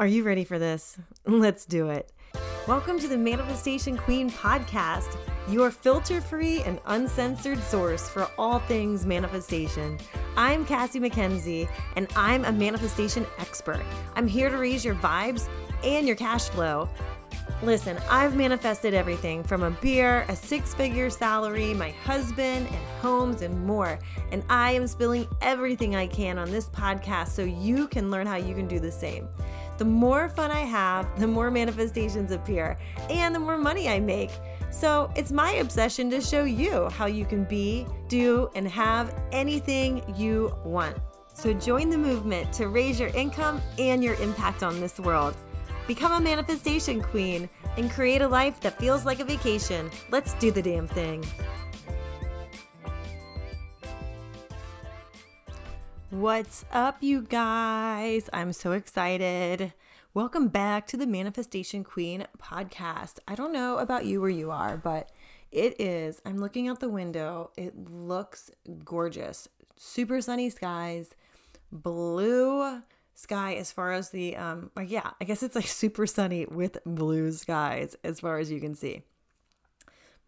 Are you ready for this? Let's do it. Welcome to the Manifestation Queen podcast, your filter free and uncensored source for all things manifestation. I'm Cassie Mackenzie, and I'm a manifestation expert. I'm here to raise your vibes and your cash flow. Listen, I've manifested everything from a beer, a six figure salary, my husband, and homes, and more. And I am spilling everything I can on this podcast so you can learn how you can do the same. The more fun I have, the more manifestations appear, and the more money I make. So it's my obsession to show you how you can be, do, and have anything you want. So join the movement to raise your income and your impact on this world. Become a manifestation queen and create a life that feels like a vacation. Let's do the damn thing. What's up, you guys? I'm so excited. Welcome back to the Manifestation Queen podcast. I don't know about you where you are, but it is. I'm looking out the window. It looks gorgeous. Super sunny skies, blue sky as far as the um like yeah i guess it's like super sunny with blue skies as far as you can see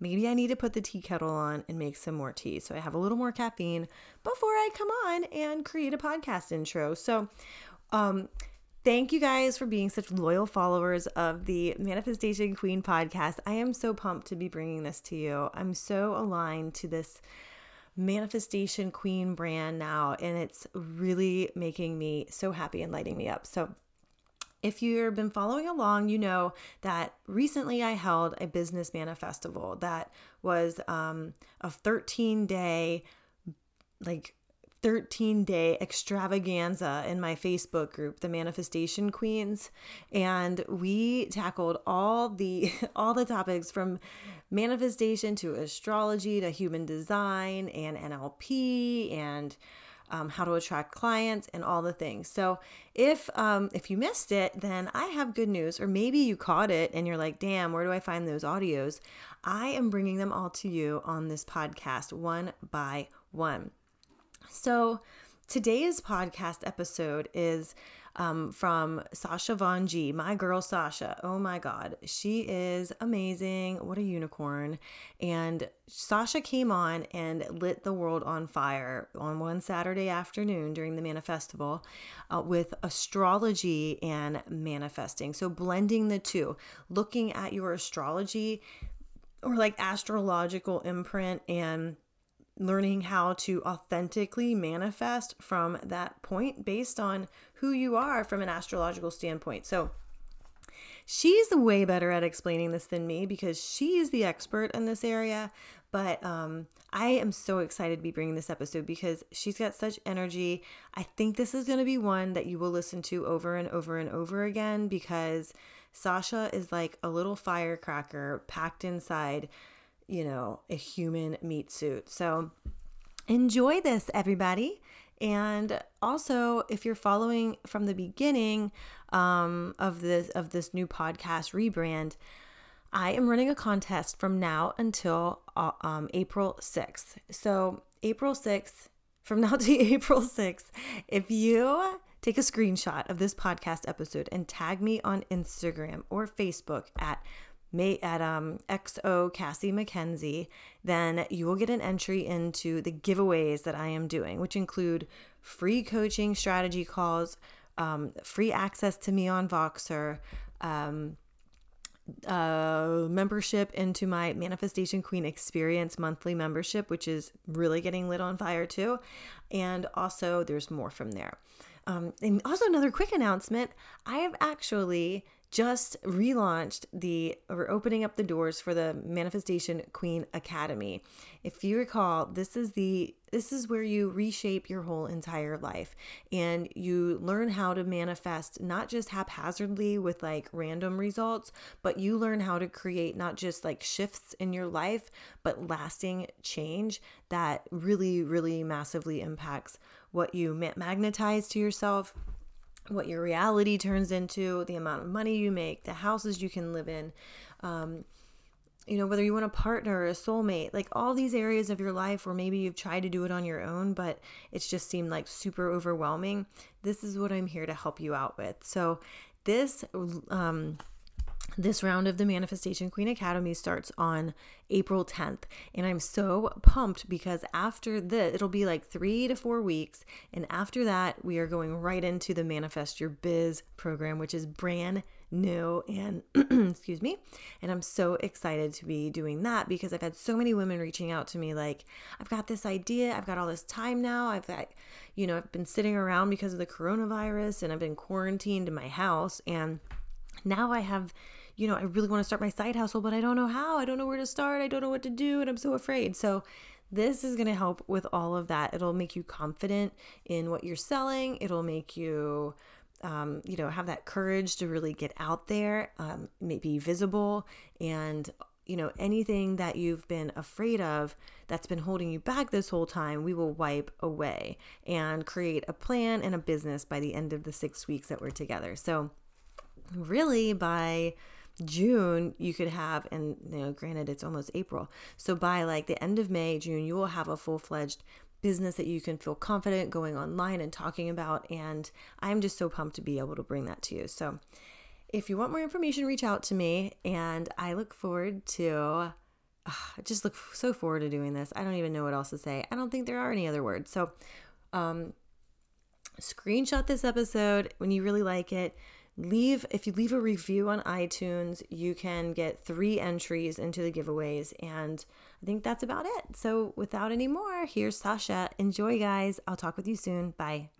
maybe i need to put the tea kettle on and make some more tea so i have a little more caffeine before i come on and create a podcast intro so um Thank you guys for being such loyal followers of the Manifestation Queen podcast. I am so pumped to be bringing this to you. I'm so aligned to this manifestation queen brand now and it's really making me so happy and lighting me up so if you've been following along, you know that recently I held a business manifestival that was um, a 13 day, like 13 day extravaganza in my Facebook group, the Manifestation Queens, and we tackled all the all the topics from manifestation to astrology to human design and NLP and um, how to attract clients and all the things. So if um, if you missed it, then I have good news, or maybe you caught it and you're like, "Damn, where do I find those audios?" I am bringing them all to you on this podcast, one by one. So, today's podcast episode is um, from Sacha Van G, my girl Sacha. Oh my God, she is amazing. What a unicorn. And Sasha came on and lit the world on fire on one Saturday afternoon during the Manifestival uh, with astrology and manifesting. So, blending the two, looking at your astrology or like astrological imprint and learning how to authentically manifest from that point based on who you are from an astrological standpoint. So, she's way better at explaining this than me because she is the expert in this area. But um, I am so excited to be bringing this episode because she's got such energy. I think this is going to be one that you will listen to over and over and over again because Sacha is like a little firecracker packed inside you know, a human meat suit. So enjoy this, everybody. And also, if you're following from the beginning um, of this of this new podcast rebrand, I am running a contest from now until uh, um, April 6th. So April 6th, from now to April 6th, if you take a screenshot of this podcast episode and tag me on Instagram or Facebook at at um, XO Cassie Mackenzie, then you will get an entry into the giveaways that I am doing, which include free coaching strategy calls, um, free access to me on Voxer, um, uh, membership into my Manifestation Queen Experience monthly membership, which is really getting lit on fire too. And also, there's more from there. Um, and also, another quick announcement I have actually just relaunched the or opening up the doors for the Manifestation Queen Academy. If you recall, this is the this is where you reshape your whole entire life and you learn how to manifest not just haphazardly with like random results, but you learn how to create not just like shifts in your life, but lasting change that really really massively impacts what you magnetize to yourself what your reality turns into, the amount of money you make, the houses you can live in, um, you know, whether you want a partner or a soulmate, like all these areas of your life where maybe you've tried to do it on your own, but it's just seemed like super overwhelming. This is what I'm here to help you out with. So this um this round of the Manifestation Queen Academy starts on April 10th. And I'm so pumped because after this, it'll be like three to four weeks. And after that, we are going right into the Manifest Your Biz program, which is brand new. And excuse me. And I'm so excited to be doing that because I've had so many women reaching out to me like, I've got this idea. I've got all this time now. I've got, you know, I've been sitting around because of the coronavirus and I've been quarantined in my house. And now I have you know, I really want to start my side hustle, but I don't know how. I don't know where to start. I don't know what to do. And I'm so afraid. So, this is going to help with all of that. It'll make you confident in what you're selling. It'll make you, um, you know, have that courage to really get out there, um, maybe visible, and you know, anything that you've been afraid of that's been holding you back this whole time, we will wipe away and create a plan and a business by the end of the six weeks that we're together. So, really, by June, you could have, and you know, granted, it's almost April. So by like the end of May, June, you will have a full fledged business that you can feel confident going online and talking about. And I'm just so pumped to be able to bring that to you. So if you want more information, reach out to me. And I look forward to, I just look so forward to doing this. I don't even know what else to say. I don't think there are any other words. So, um, screenshot this episode when you really like it leave if you leave a review on iTunes, you can get 3 entries into the giveaways and I think that's about it. So without any more, here's Sacha. Enjoy guys. I'll talk with you soon. Bye.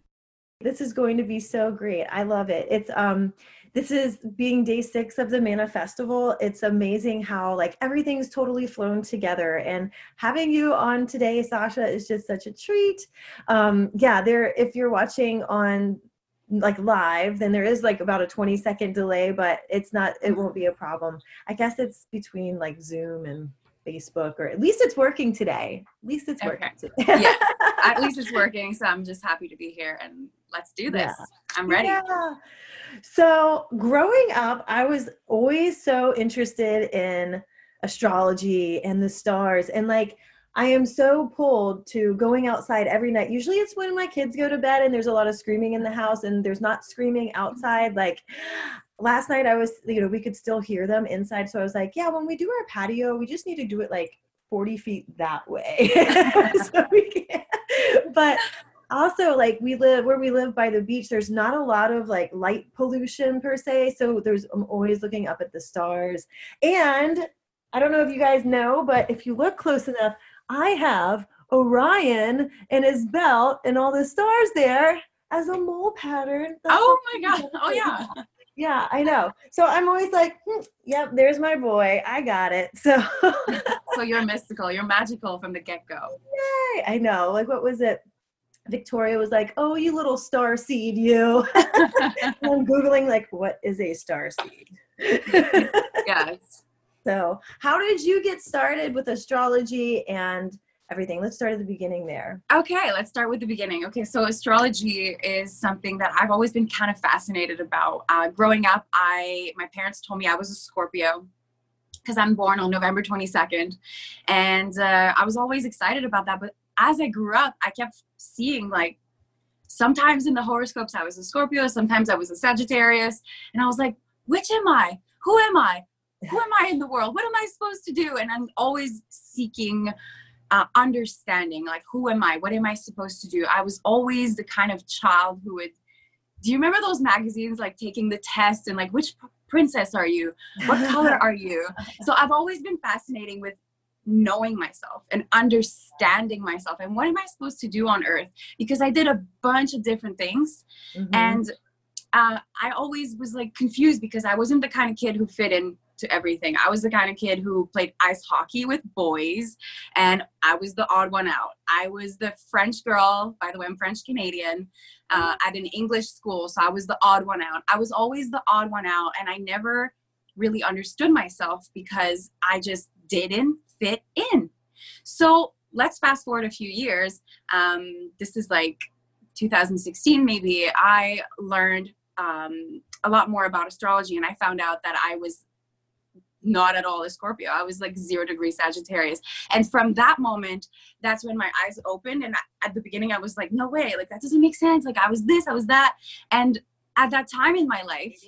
This is going to be so great. I love it. It's um this is being day 6 of the Manifestival. It's amazing how like everything's totally flown together and having you on today Sacha is just such a treat. Um yeah, there if you're watching on like live then there is like about a 20 second delay but it's not it mm. won't be a problem i guess it's between like zoom and facebook or at least it's working today at least it's working okay. yeah at least it's working so i'm just happy to be here and let's do this yeah. i'm ready yeah. so growing up i was always so interested in astrology and the stars and like I am so pulled to going outside every night. Usually it's when my kids go to bed and there's a lot of screaming in the house and there's not screaming outside. Like last night I was, you know, we could still hear them inside. So I was like, yeah, when we do our patio, we just need to do it like 40 feet that way. so we. But also like we live where we live by the beach there's not a lot of like light pollution per se so there's i'm always looking up at the stars and i don't know if you guys know but if you look close enough I have Orion and his belt and all the stars there as a mole pattern. That's oh my god! Oh yeah. Yeah, I know. So I'm always like, hmm, "Yep, there's my boy. I got it." So. so you're mystical. You're magical from the get go. Yay! I know. Like, what was it? Victoria was like, "Oh, you little star seed, you." I'm googling like, "What is a star seed?" yes. So, how did you get started with astrology and everything? Let's start at the beginning there. Okay, let's start with the beginning. Okay, so astrology is something that I've always been kind of fascinated about. Uh, growing up, I my parents told me I was a Scorpio because I'm born on November 22nd, and uh, I was always excited about that. But as I grew up, I kept seeing like sometimes in the horoscopes I was a Scorpio, sometimes I was a Sagittarius, and I was like, which am I? Who am I? Who am I in the world? What am I supposed to do? And I'm always seeking uh, understanding like, who am I? What am I supposed to do? I was always the kind of child who would. Do you remember those magazines like taking the test and like, which princess are you? What color are you? So I've always been fascinating with knowing myself and understanding myself and what am I supposed to do on earth? Because I did a bunch of different things. Mm-hmm. And uh, I always was like confused because I wasn't the kind of kid who fit in to everything. I was the kind of kid who played ice hockey with boys, and I was the odd one out. I was the French girl, by the way, I'm French Canadian, uh, at an English school, so I was the odd one out. I was always the odd one out, and I never really understood myself because I just didn't fit in. So let's fast forward a few years. Um, this is like 2016, maybe. I learned um, a lot more about astrology, and I found out that I was not at all a Scorpio. I was like zero degree Sagittarius. And from that moment, that's when my eyes opened. And at the beginning, I was like, no way, like that doesn't make sense. Like I was this, I was that. And at that time in my life,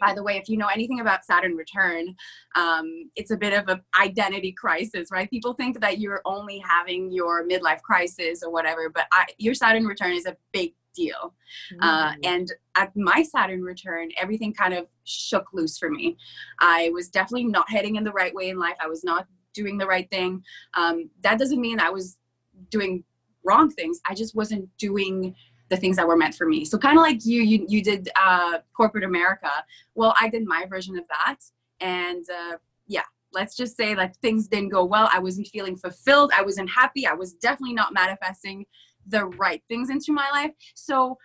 by the way, if you know anything about Saturn return, um, it's a bit of an identity crisis, right? People think that you're only having your midlife crisis or whatever, but I, your Saturn return is a big deal. Uh, mm-hmm. and at my Saturn return, everything kind of shook loose for me. I was definitely not heading in the right way in life. I was not doing the right thing. Um, that doesn't mean I was doing wrong things. I just wasn't doing the things that were meant for me. So kind of like you, you, you did uh, corporate America. Well, I did my version of that. And uh, yeah, let's just say that things didn't go well. I wasn't feeling fulfilled. I wasn't happy. I was definitely not manifesting the right things into my life. So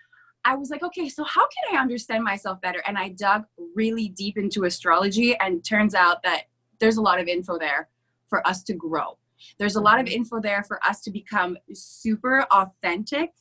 I was like, okay, so how can I understand myself better? And I dug really deep into astrology, and turns out that there's a lot of info there for us to grow. There's a lot of mm-hmm. info there for us to become super authentic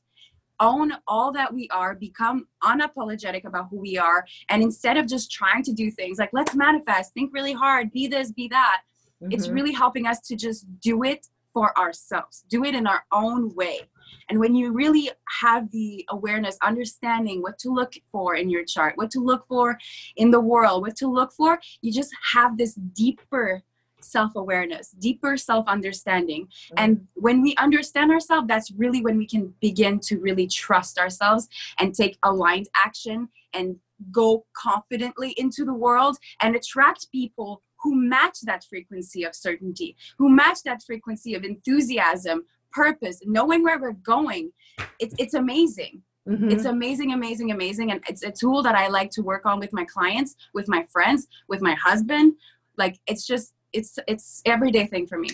own all that we are, become unapologetic about who we are, and instead of just trying to do things like let's manifest, think really hard, be this, be that, mm-hmm. it's really helping us to just do it for ourselves, do it in our own way. And when you really have the awareness, understanding what to look for in your chart, what to look for in the world, what to look for, you just have this deeper self awareness, deeper self understanding. Mm-hmm. And when we understand ourselves, that's really when we can begin to really trust ourselves and take aligned action and go confidently into the world and attract people who match that frequency of certainty, who match that frequency of enthusiasm, purpose, knowing where we're going. It's, it's amazing. Mm-hmm. It's amazing, amazing, amazing. And it's a tool that I like to work on with my clients, with my friends, with my husband. Like, it's just, it's it's everyday thing for me.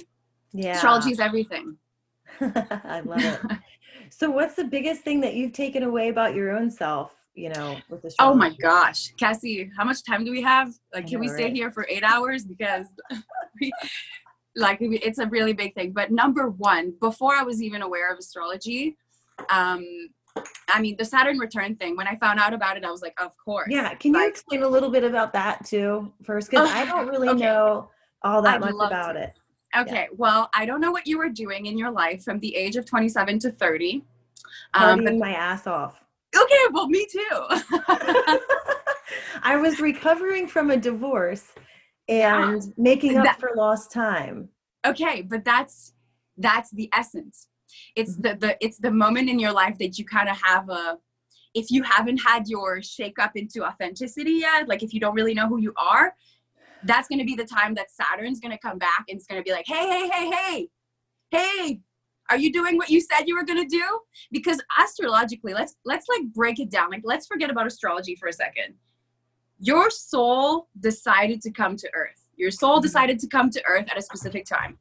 Yeah. Astrology is everything. I love it. so what's the biggest thing that you've taken away about your own self, you know, with astrology? Oh my gosh. Cassie, how much time do we have? Like can know, we stay right? here for 8 hours because we, like it's a really big thing. But number 1, before I was even aware of astrology, um I mean, the Saturn return thing, when I found out about it, I was like, of course. Yeah. Can like, you explain a little bit about that too, first? Because I don't really okay. know all that I'd much about it. Okay, yeah. well, I don't know what you were doing in your life from the age of 27 to 30. Um, Partying my ass off. Okay, well, me too. I was recovering from a divorce and yeah. making up that, for lost time. Okay, but that's that's the essence. It's mm-hmm. the the it's the moment in your life that you kind of have a if you haven't had your shake up into authenticity yet, like if you don't really know who you are, that's going to be the time that Saturn's going to come back and it's going to be like, hey, hey, hey, hey, hey, are you doing what you said you were going to do? Because astrologically, let's let's like break it down. Like let's forget about astrology for a second. Your soul decided to come to Earth. Your soul mm-hmm. decided to come to Earth at a specific time.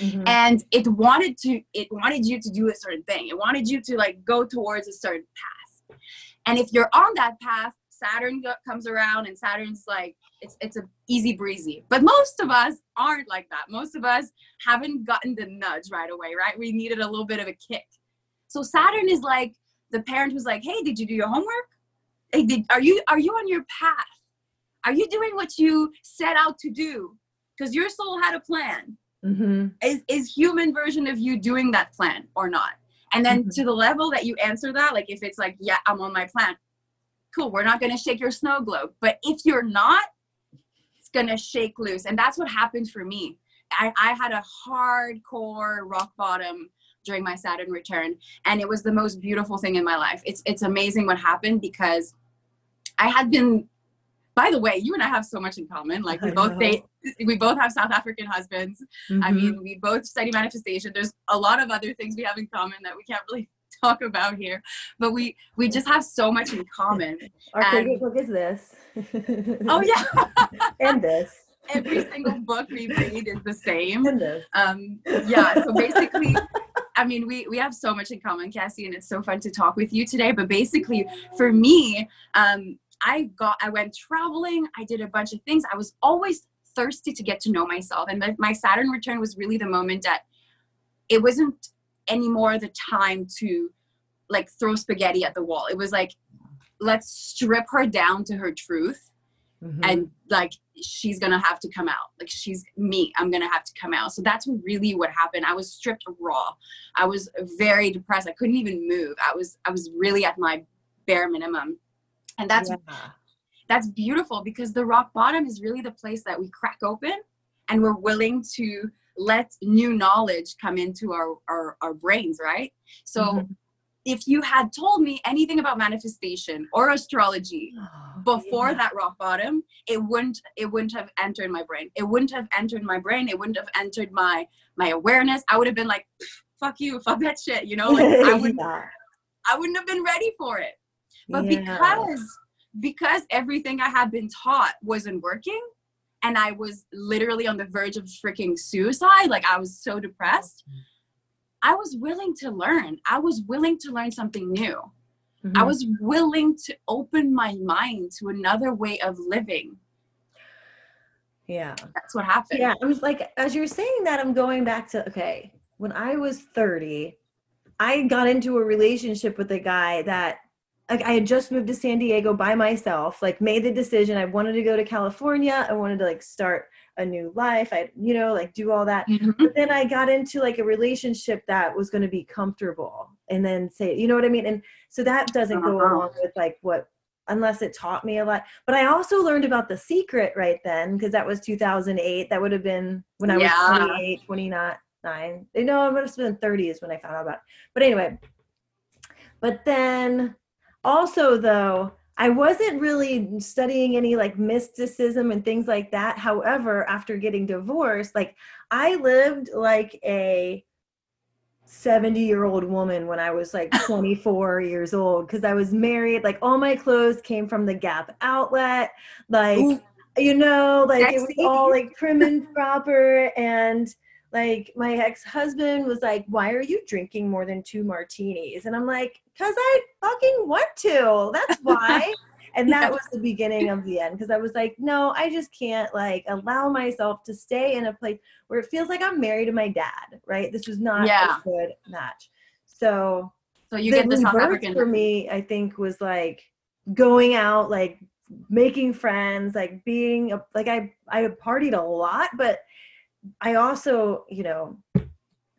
Mm-hmm. And it wanted to it wanted you to do a certain thing. It wanted you to like go towards a certain path. And if you're on that path, Saturn comes around and Saturn's like it's it's a easy breezy. But most of us aren't like that. Most of us haven't gotten the nudge right away, right? We needed a little bit of a kick. So Saturn is like the parent who's like, "Hey, did you do your homework? Hey, did are you are you on your path? Are you doing what you set out to do? Because your soul had a plan. Mm-hmm. Is is human version of you doing that plan or not? And then mm-hmm. to the level that you answer that, like if it's like, yeah, I'm on my plan, cool, we're not going to shake your snow globe. But if you're not, to shake loose. And that's what happened for me. I, I had a hardcore rock bottom during my Saturn return. And it was the most beautiful thing in my life. It's, it's amazing what happened because I had been by the way, you and I have so much in common. Like we both date, we both have South African husbands. Mm-hmm. I mean, we both study manifestation. There's a lot of other things we have in common that we can't really talk about here, but we we just have so much in common. Our and, favorite book is this. oh yeah, and this. Every single book we read is the same. And this. Um, yeah. So basically. I mean, we, we have so much in common, Cassie, and it's so fun to talk with you today. But basically, for me, um, I got, I went traveling. I did a bunch of things. I was always thirsty to get to know myself, and my Saturn return was really the moment that it wasn't anymore the time to like throw spaghetti at the wall. It was like, let's strip her down to her truth. Mm-hmm. And like, she's gonna have to come out. Like, she's me. I'm gonna have to come out. So that's really what happened. I was stripped raw. I was very depressed. I couldn't even move. I was, I was really at my bare minimum. And that's, yeah. that's beautiful because the rock bottom is really the place that we crack open and we're willing to let new knowledge come into our our, our brains right so mm-hmm. if you had told me anything about manifestation or astrology oh, before yeah. that rock bottom it wouldn't it wouldn't have entered my brain it wouldn't have entered my brain it wouldn't have entered my my awareness i would have been like fuck you fuck that shit you know like i would yeah. i wouldn't have been ready for it but yeah. because because everything i had been taught wasn't working and I was literally on the verge of freaking suicide. Like I was so depressed. I was willing to learn. I was willing to learn something new. Mm-hmm. I was willing to open my mind to another way of living. Yeah. That's what happened. Yeah. I was like, as you're saying that, I'm going back to, okay, when I was 30, I got into a relationship with a guy that like I had just moved to San Diego by myself, like made the decision I wanted to go to California. I wanted to like start a new life. I, you know, like do all that. Mm-hmm. But then I got into like a relationship that was going to be comfortable and then say, you know what I mean? And so that doesn't uh-huh. go along with like what, unless it taught me a lot. But I also learned about the secret right then because that was 2008. That would have been when I was yeah. 28, 29. You know, I would have been 30s when I found out about it. But anyway, but then also though i wasn't really studying any like mysticism and things like that however after getting divorced like i lived like a 70 year old woman when i was like 24 years old because i was married like all my clothes came from the gap outlet like Ooh. you know like Sexy. it was all like prim and proper and like my ex-husband was like why are you drinking more than two martinis? And i'm like because i fucking want to. That's why and that was the beginning of the end because i was like no i just can't like allow myself to stay in a place where it feels like i'm married to my dad right? This was not yeah. a good match. So so you get the South African for me i think was like going out like making friends like being a, like i i partied a lot but I also, you know,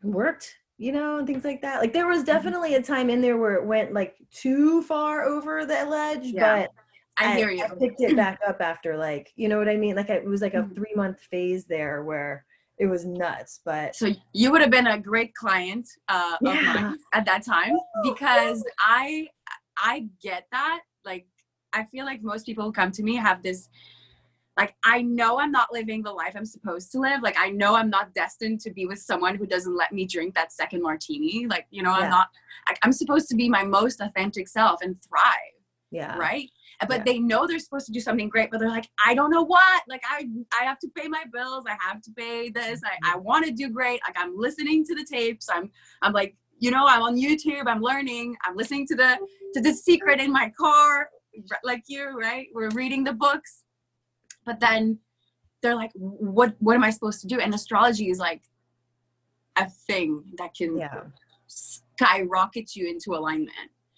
worked, you know, and things like that. Like there was mm-hmm. definitely a time in there where it went like too far over the ledge, yeah. but I, I hear you. I picked it back up after like, you know what I mean? Like it was like a mm-hmm. three month phase there where it was nuts. But so you would have been a great client uh, yeah. of mine at that time because I I get that. Like I feel like most people who come to me have this like i know i'm not living the life i'm supposed to live. Like i know i'm not destined to be with someone who doesn't let me drink that second martini. Like you know yeah. i'm not like, i'm supposed to be my most authentic self and thrive yeah. right? But yeah. they know they're supposed to do something great but they're like i don't know what. Like i i have to pay my bills. I have to pay this. I, I mm-hmm. want to do great. Like i'm listening to the tapes. I'm i'm like you know i'm on youtube. I'm learning. I'm listening to the to the secret in my car like you right? We're reading the books but then they're like what what am i supposed to do and astrology is like a thing that can yeah. skyrocket you into alignment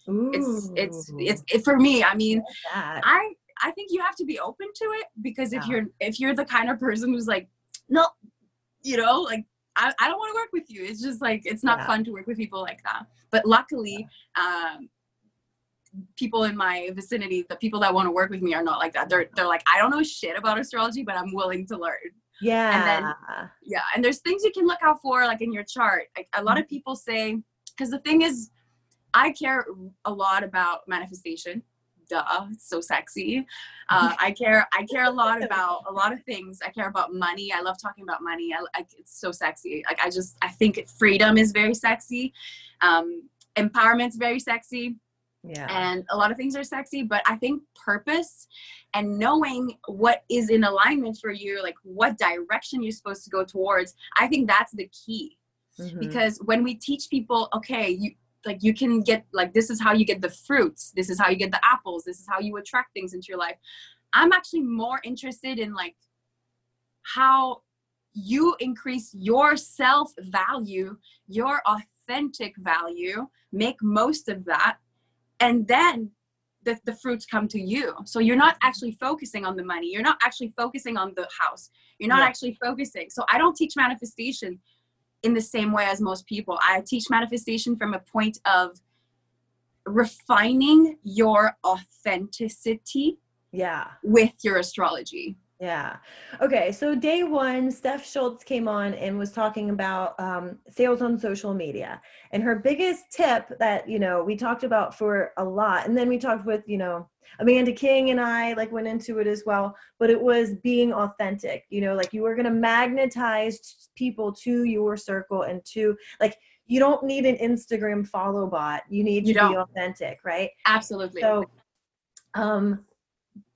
Ooh. it's it's it's it, for me i mean i i think you have to be open to it because if yeah. you're if you're the kind of person who's like no you know like I, I don't want to work with you. It's just like it's not yeah. fun to work with people like that. But luckily, um, people in my vicinity, the people that want to work with me are not like that. They're they're like, I don't know shit about astrology, but I'm willing to learn. Yeah. And then yeah, and there's things you can look out for, like in your chart. Like a lot of people say, because the thing is, I care a lot about manifestation. Duh, it's so sexy. Uh, I care. I care a lot about a lot of things. I care about money. I love talking about money. I, I it's so sexy. Like I just I think freedom is very sexy. Um, empowerment's very sexy yeah. And a lot of things are sexy, but I think purpose and knowing what is in alignment for you, like what direction you're supposed to go towards, I think that's the key. Mm-hmm. Because when we teach people, okay, you like you can get like this is how you get the fruits, this is how you get the apples, this is how you attract things into your life. I'm actually more interested in like how you increase your self value, your authentic value, make most of that and then the, the fruits come to you so you're not actually focusing on the money you're not actually focusing on the house you're not yeah. actually focusing so i don't teach manifestation in the same way as most people i teach manifestation from a point of refining your authenticity Yeah. with your astrology. Yeah. Okay. So day one, Steph Schultz came on and was talking about um, sales on social media. And her biggest tip that, you know, we talked about for a lot. And then we talked with, you know, Amanda King and I like went into it as well. But it was being authentic, you know, like you were going to magnetize people to your circle and to like, you don't need an Instagram follow bot. You need You to be authentic, right? Absolutely. So, um,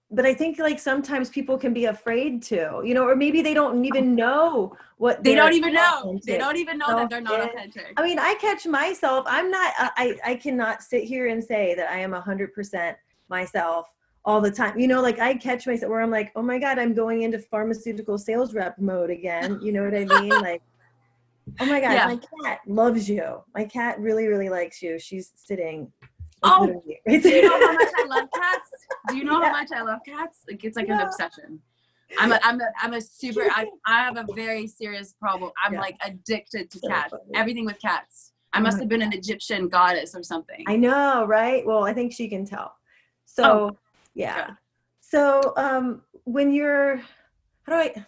but I think like sometimes people can be afraid to, you know, or maybe they don't even know what they don't even know. They don't even know that they're not authentic. I mean, I catch myself. I'm not. I I I cannot sit here and say that I am a hundred percent myself all the time. You know, like I catch myself where I'm like, oh my god, I'm going into pharmaceutical sales rep mode again. You know what I mean? Like, oh my god, Yeah. my cat loves you. My cat really really likes you. She's sitting. Oh, right you know how much I love cats? Do you know Yeah. how much I love cats? Like it's like an obsession. I'm a, I'm a, I'm a super, I, I have a very serious problem. I'm Yeah. like addicted to So cats. funny. Everything with cats. I must have been an Egyptian goddess or something. I know, right? Well, I think she can tell. So, Oh, yeah. So, um, when you're, how do I,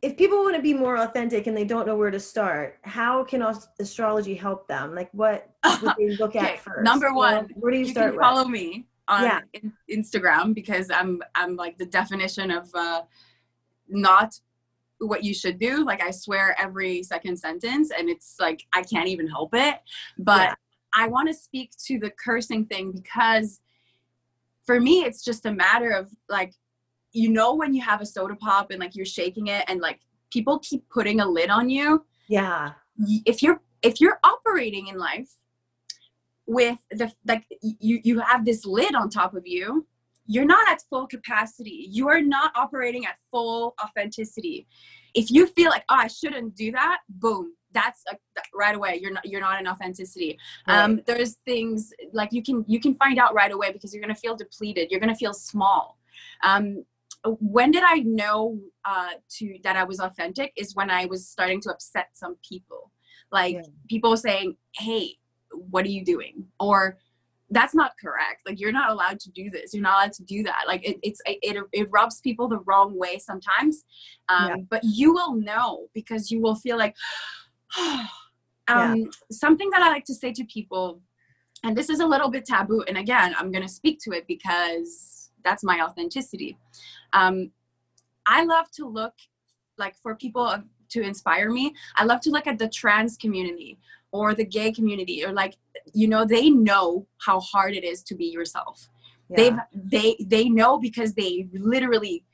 if people want to be more authentic and they don't know where to start, how can astrology help them? Like, what would they look Okay, at first? number one, where do you, you start follow me on Yeah. Instagram because I'm I'm like the definition of uh, not what you should do. Like I swear every second sentence, and it's like I can't even help it. But Yeah. I want to speak to the cursing thing because for me, it's just a matter of like you know when you have a soda pop and like you're shaking it and like people keep putting a lid on you? Yeah. if you're if you're operating in life with the like you you have this lid on top of you you're not at full capacity. You are not operating at full authenticity. If you feel like oh i shouldn't do that boom that's a, right away you're not you're not in authenticity. Um there's things like you can you can find out right away because you're going to feel depleted you're going to feel small. Um when did i know uh to that i was authentic is when i was starting to upset some people. Like Yeah. people saying hey what are you doing? Or that's not correct. Like you're not allowed to do this. You're not allowed to do that. Like it, it's it, it rubs people the wrong way sometimes. Um Yeah. but you will know because you will feel like um something that i like to say to people and this is a little bit taboo and again i'm going to speak to it because that's my authenticity. Um i love to look like for people to inspire me i love to look at the trans community or the gay community or like you know they know how hard it is to be yourself. Yeah. they've they they know because they literally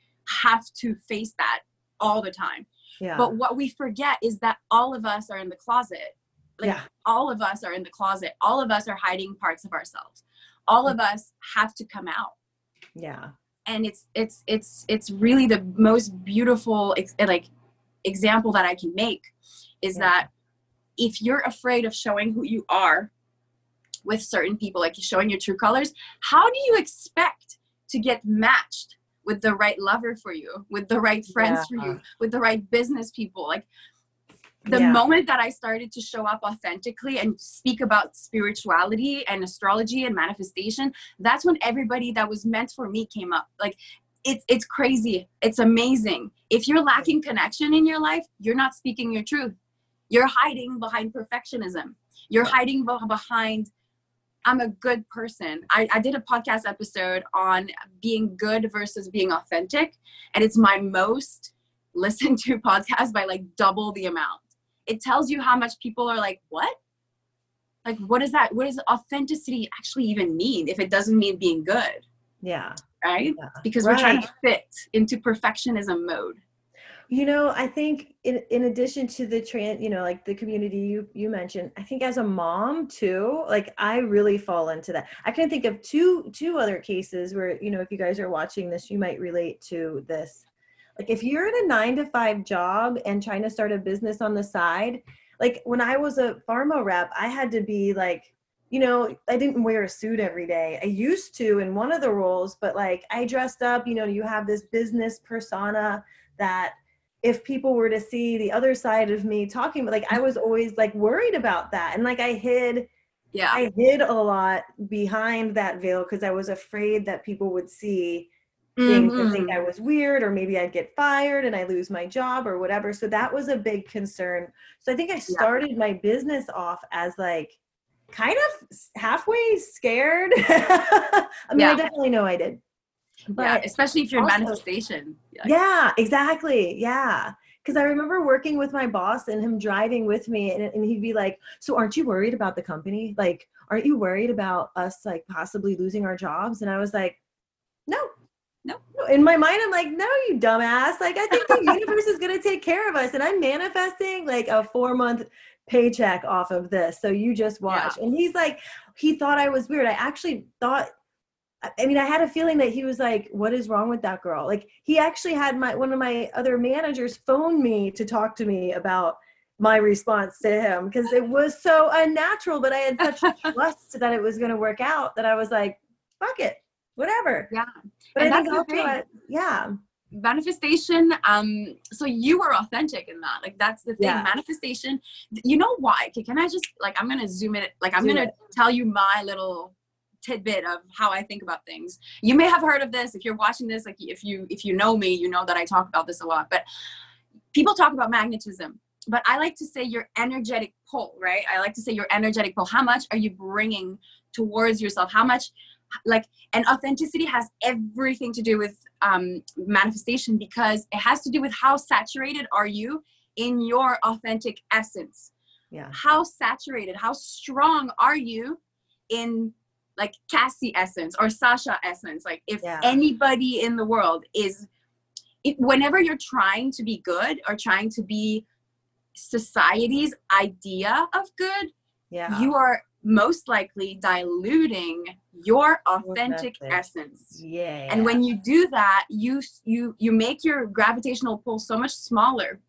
have to face that all the time. Yeah. but what we forget is that all of us are in the closet. Like yeah. all of us are in the closet. All of us are hiding parts of ourselves. All of us have to come out Yeah. and it's it's it's it's really the most beautiful ex- like example that i can make is Yeah. that if you're afraid of showing who you are with certain people like showing your true colors how do you expect to get matched with the right lover for you with the right friends for you with the right business people like the Yeah. moment that I started to show up authentically and speak about spirituality and astrology and manifestation, that's when everybody that was meant for me came up. Like it's it's crazy. It's amazing. If you're lacking connection in your life, you're not speaking your truth. You're hiding behind perfectionism. You're hiding behind I'm a good person. I, I did a podcast episode on being good versus being authentic, and it's my most listened to podcast by like double the amount. It tells you how much people are like, what? Like, what is that? What does authenticity actually even mean if it doesn't mean being good? Yeah. Right? Yeah. Because we're trying to fit into perfectionism mode. You know, I think in in addition to the trans, you know, like the community you you mentioned, I think as a mom too, like I really fall into that. I can think of two two other cases where, you know, if you guys are watching this, you might relate to this. Like if you're in a 9 to 5 job and trying to start a business on the side, like when I was a pharma rep, I had to be like you know, I didn't wear a suit every day. I used to in one of the roles, but like I dressed up, you know, you have this business persona that if people were to see the other side of me talking, but like I was always like worried about that. And like I hid, yeah I hid a lot behind that veil because I was afraid that people would see things and mm-hmm. think. I was weird, or maybe I'd get fired and I lose my job or whatever. So that was a big concern. So I think I started my business off as like kind of halfway scared. I mean, I definitely know I did. yeah But especially if you're in also- manifestation yeah. yeah, exactly. Yeah. Because I remember working with my boss and him driving with me, and, and he'd be like, So, aren't you worried about the company? Like, aren't you worried about us, like, possibly losing our jobs? And I was like, No. No. In my mind, I'm like, No, you dumbass. Like, I think the universe is going to take care of us. And I'm manifesting like a four month paycheck off of this. So you just watch. And he's like, He thought I was weird. I actually thought I- I mean, I had a feeling that he was like, "What is wrong with that girl?" Like, he actually had my one of my other managers phone me to talk to me about my response to him because it was so unnatural. But I had such trust that it was going to work out that I was like, "Fuck it, whatever." Yeah. But And I that's think also, yeah, manifestation um so you are authentic in that. Like that's the thing. Yeah. manifestation you know why? Okay can i just like i'm gonna zoom in like i'm gonna it. tell you my little tidbit of how i think about things. You may have heard of this. If you're watching this like if you if you know me you know that i talk about this a lot. But people talk about magnetism. But i like to say your energetic pull right? I like to say your energetic pull. How much are you bringing towards yourself? How much like and authenticity has everything to do with um, manifestation because it has to do with how saturated are you in your authentic essence yeah, how saturated how strong are you in like cassie essence or sacha essence like if Yeah. anybody in the world is it, whenever you're trying to be good or trying to be society's idea of good yeah. you are most likely diluting your authentic essence. Yeah. and when you do that you you you make your gravitational pull so much smaller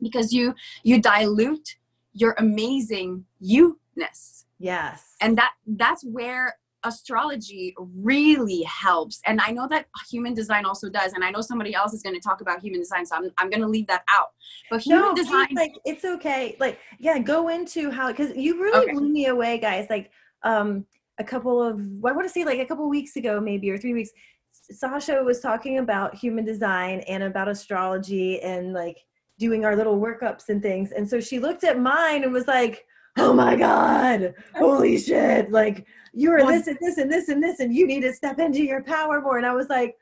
because you you dilute your amazing you-ness. Yes, and that that's where astrology really helps and i know that human design also does and i know somebody else is going to talk about human design so i'm, I'm going to leave that out but human no, design like it's okay. Like, yeah, go into how because you really Okay. blew me away, guys. Like, um, a couple of I want to say like a couple weeks ago, maybe or three weeks, Sacha was talking about human design and about astrology and like doing our little workups and things. And so she looked at mine and was like, "Oh my god, holy shit! Like you are this and this and this and this, and you need to step into your power more." And I was like.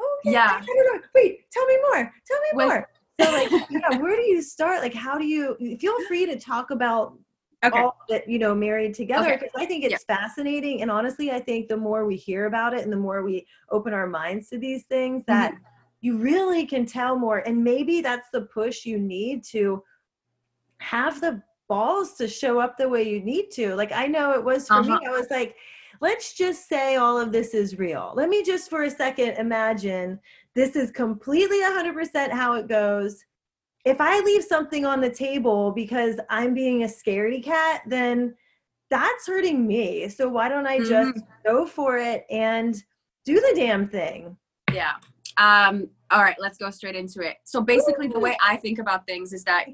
Okay, Yeah. I don't know. Wait, tell me more. Tell me Wait. more. So like, yeah, where do you start? Like, how do you feel free to talk about okay all that you know married together? Okay. Because I think it's fascinating, and honestly, I think the more we hear about it and the more we open our minds to these things, that Mm-hmm. you really can tell more. And maybe that's the push you need to have the balls to show up the way you need to. Like I know it was for me. Uh-huh. I was like, let's just say all of this is real. Let me just for a second imagine this is completely 100% how it goes. If I leave something on the table because I'm being a scaredy cat, then that's hurting me. So why don't I just go for it and do the damn thing? Yeah. Um, all right, let's go straight into it. So basically, the way I think about things is that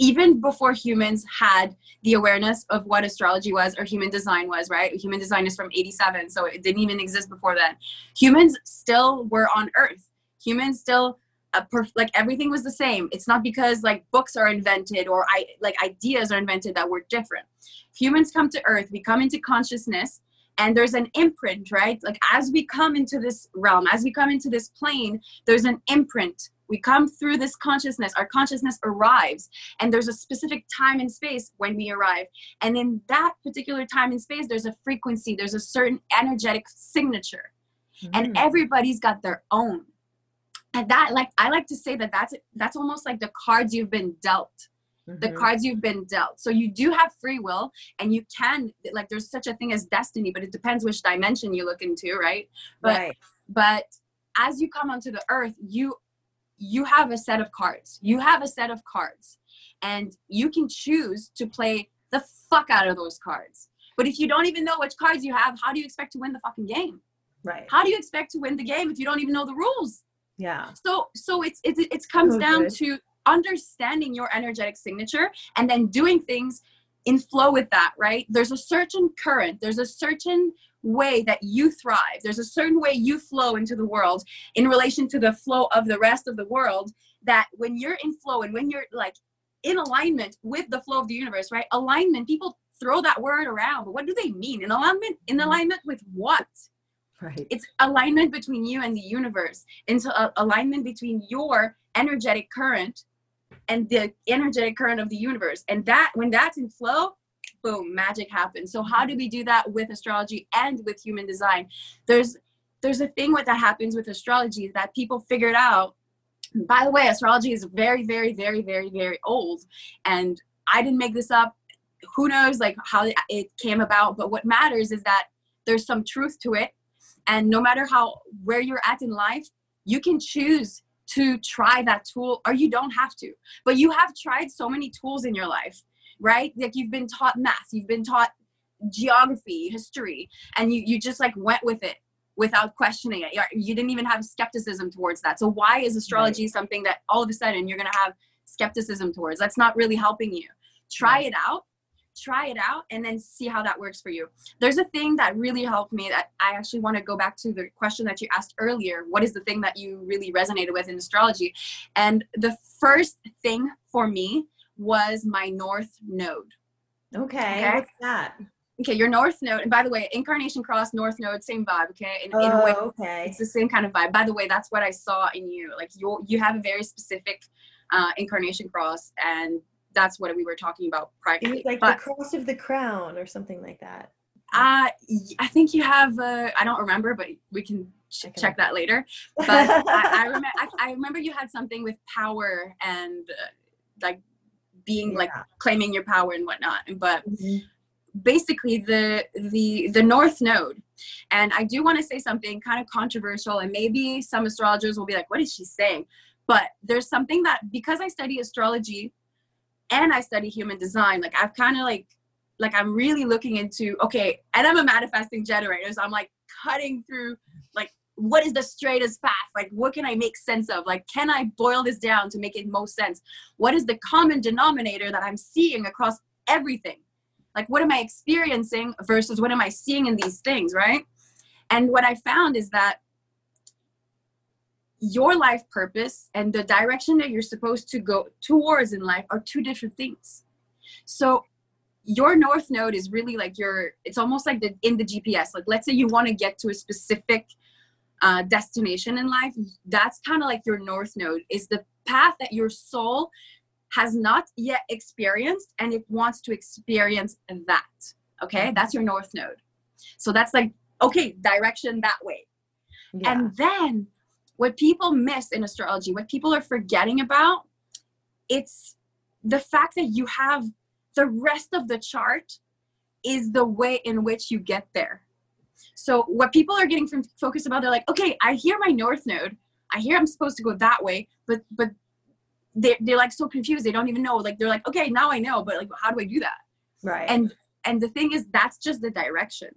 even before humans had the awareness of what astrology was or human design was, right? Human design is from 87, so it didn't even exist before then. Humans still were on Earth. Humans still uh, perf- like everything was the same. It's not because like books are invented or I like ideas are invented that we're different. Humans come to Earth, we come into consciousness, and there's an imprint, right? Like as we come into this realm, as we come into this plane, there's an imprint. We come through this consciousness, our consciousness arrives, and there's a specific time and space when we arrive. And in that particular time and space, there's a frequency, there's a certain energetic signature, and Mm. everybody's got their own. And that, like, I like to say that that's that's almost like the cards you've been dealt the Mhm. cards you've been dealt. So you do have free will and you can like there's such a thing as destiny, but it depends which dimension you look into, right? But right. but as you come onto the earth, you you have a set of cards. You have a set of cards. And you can choose to play the fuck out of those cards. But if you don't even know which cards you have, how do you expect to win the fucking game? Right. How do you expect to win the game if you don't even know the rules? Yeah. so so it's it, it comes So down good. to understanding your energetic signature and then doing things in flow with that, right? There's a certain current, there's a certain way that you thrive. There's a certain way you flow into the world in relation to the flow of the rest of the world that when you're in flow and when you're like in alignment with the flow of the universe, right? Alignment, people throw that word around, but what do they mean? In alignment, in mm-hmm. alignment with what? Right. It's alignment between you and the universe. Into uh, alignment between your energetic current and the energetic current of the universe. And that when that's in flow, boom, magic happens. So how do we do that with astrology and with human design? There's there's a thing what that happens with astrology that people figured out. By the way, astrology is very, very, very, very, very old. And I didn't make this up. Who knows like how it came about, but what matters is that there's some truth to it. And no matter how where you're at in life, you can choose to try that tool or you don't have to. But you have tried so many tools in your life right? Like you've been taught math, you've been taught geography, history, and you, you just like went with it without questioning it. You didn't even have skepticism towards that. So why is astrology right. something that all of a sudden you're going to have skepticism towards? That's not really helping you. Try right. it out. Try it out and then see how that works for you. There's a thing that really helped me that I actually want to go back to the question that you asked earlier. What is the thing that you really resonated with in astrology? And the first thing for me was my north node. Okay. okay? What's that? Okay, your north node, and by the way, incarnation cross, north node, same vibe. Okay, in, oh, in a way, okay. it's the same kind of vibe. By the way, that's what I saw in you. Like you, you have a very specific uh, incarnation cross, and that's what we were talking about privately. like but, the cross of the crown, or something like that. Uh, I think you have. Uh, I don't remember, but we can ch- check that later. But I, I, remember. I, I, remember you had something with power and uh, like being yeah. like claiming your power and whatnot but mm-hmm. basically the the the north node and i do want to say something kind of controversial and maybe some astrologers will be like what is she saying but there's something that because i study astrology and i study human design like i've kind of like like i'm really looking into okay and i'm a manifesting generator so i'm like cutting through what is the straightest path? Like what can i make sense of? Like can i boil this down to make it most sense? What is the common denominator that i'm seeing across everything? Like what am i experiencing versus what am i seeing in these things right? And what i found is that your life purpose and the direction that you're supposed to go towards in life are two different things. So your north node is really like your it's almost like the in the gps like let's say you want to get to a specific uh, destination in life that's kind of like your north node is the path that your soul has not yet experienced and it wants to experience that okay mm-hmm. that's your north node so that's like okay direction that way yeah. and then what people miss in astrology what people are forgetting about it's the fact that you have the rest of the chart is the way in which you get there so what people are getting from focus about, they're like, okay, I hear my north node. I hear I'm supposed to go that way, but but they're, they're like so confused. They don't even know. Like they're like, okay, now I know, but like, how do I do that? Right. And and the thing is, that's just the direction.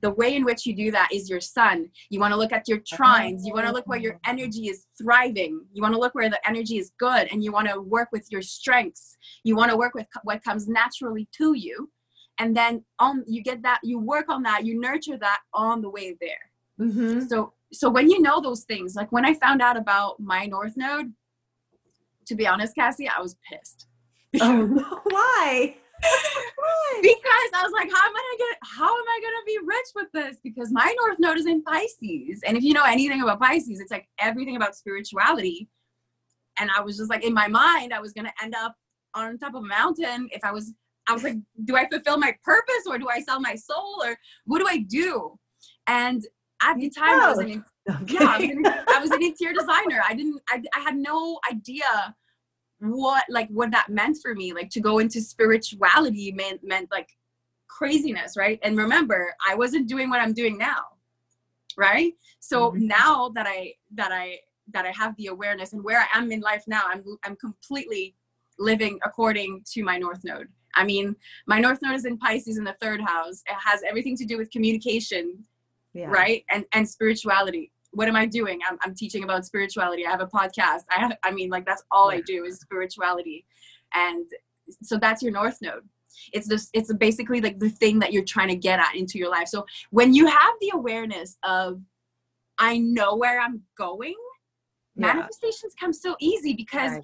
The way in which you do that is your sun. You want to look at your trines. You want to look where your energy is thriving. You want to look where the energy is good, and you want to work with your strengths. You want to work with what comes naturally to you and then on you get that you work on that you nurture that on the way there mm-hmm. so so when you know those things like when i found out about my north node to be honest cassie i was pissed oh why because I was like, how am I gonna get how am I gonna be rich with this? Because my North Node is in Pisces. And if you know anything about Pisces, it's like everything about spirituality. And I was just like in my mind, I was gonna end up on top of a mountain if I was I was like, do I fulfill my purpose or do I sell my soul or what do I do? And at the time, I was an, okay. yeah, I was, an, I was an interior designer. I didn't, I, I had no idea what like what that meant for me. Like to go into spirituality meant meant like craziness, right? And remember, I wasn't doing what I'm doing now, right? So mm-hmm. now that I that I that I have the awareness and where I am in life now, I'm I'm completely living according to my north node I mean, my North Node is in Pisces in the third house. It has everything to do with communication, yeah. right? And and spirituality. What am I doing? I'm, I'm teaching about spirituality. I have a podcast. I have, I mean, like that's all yeah. I do is spirituality, and so that's your North Node. it's just it's basically like the thing that you're trying to get at into your life so when you have the awareness of i know where i'm going Yeah. manifestations come so easy because Right.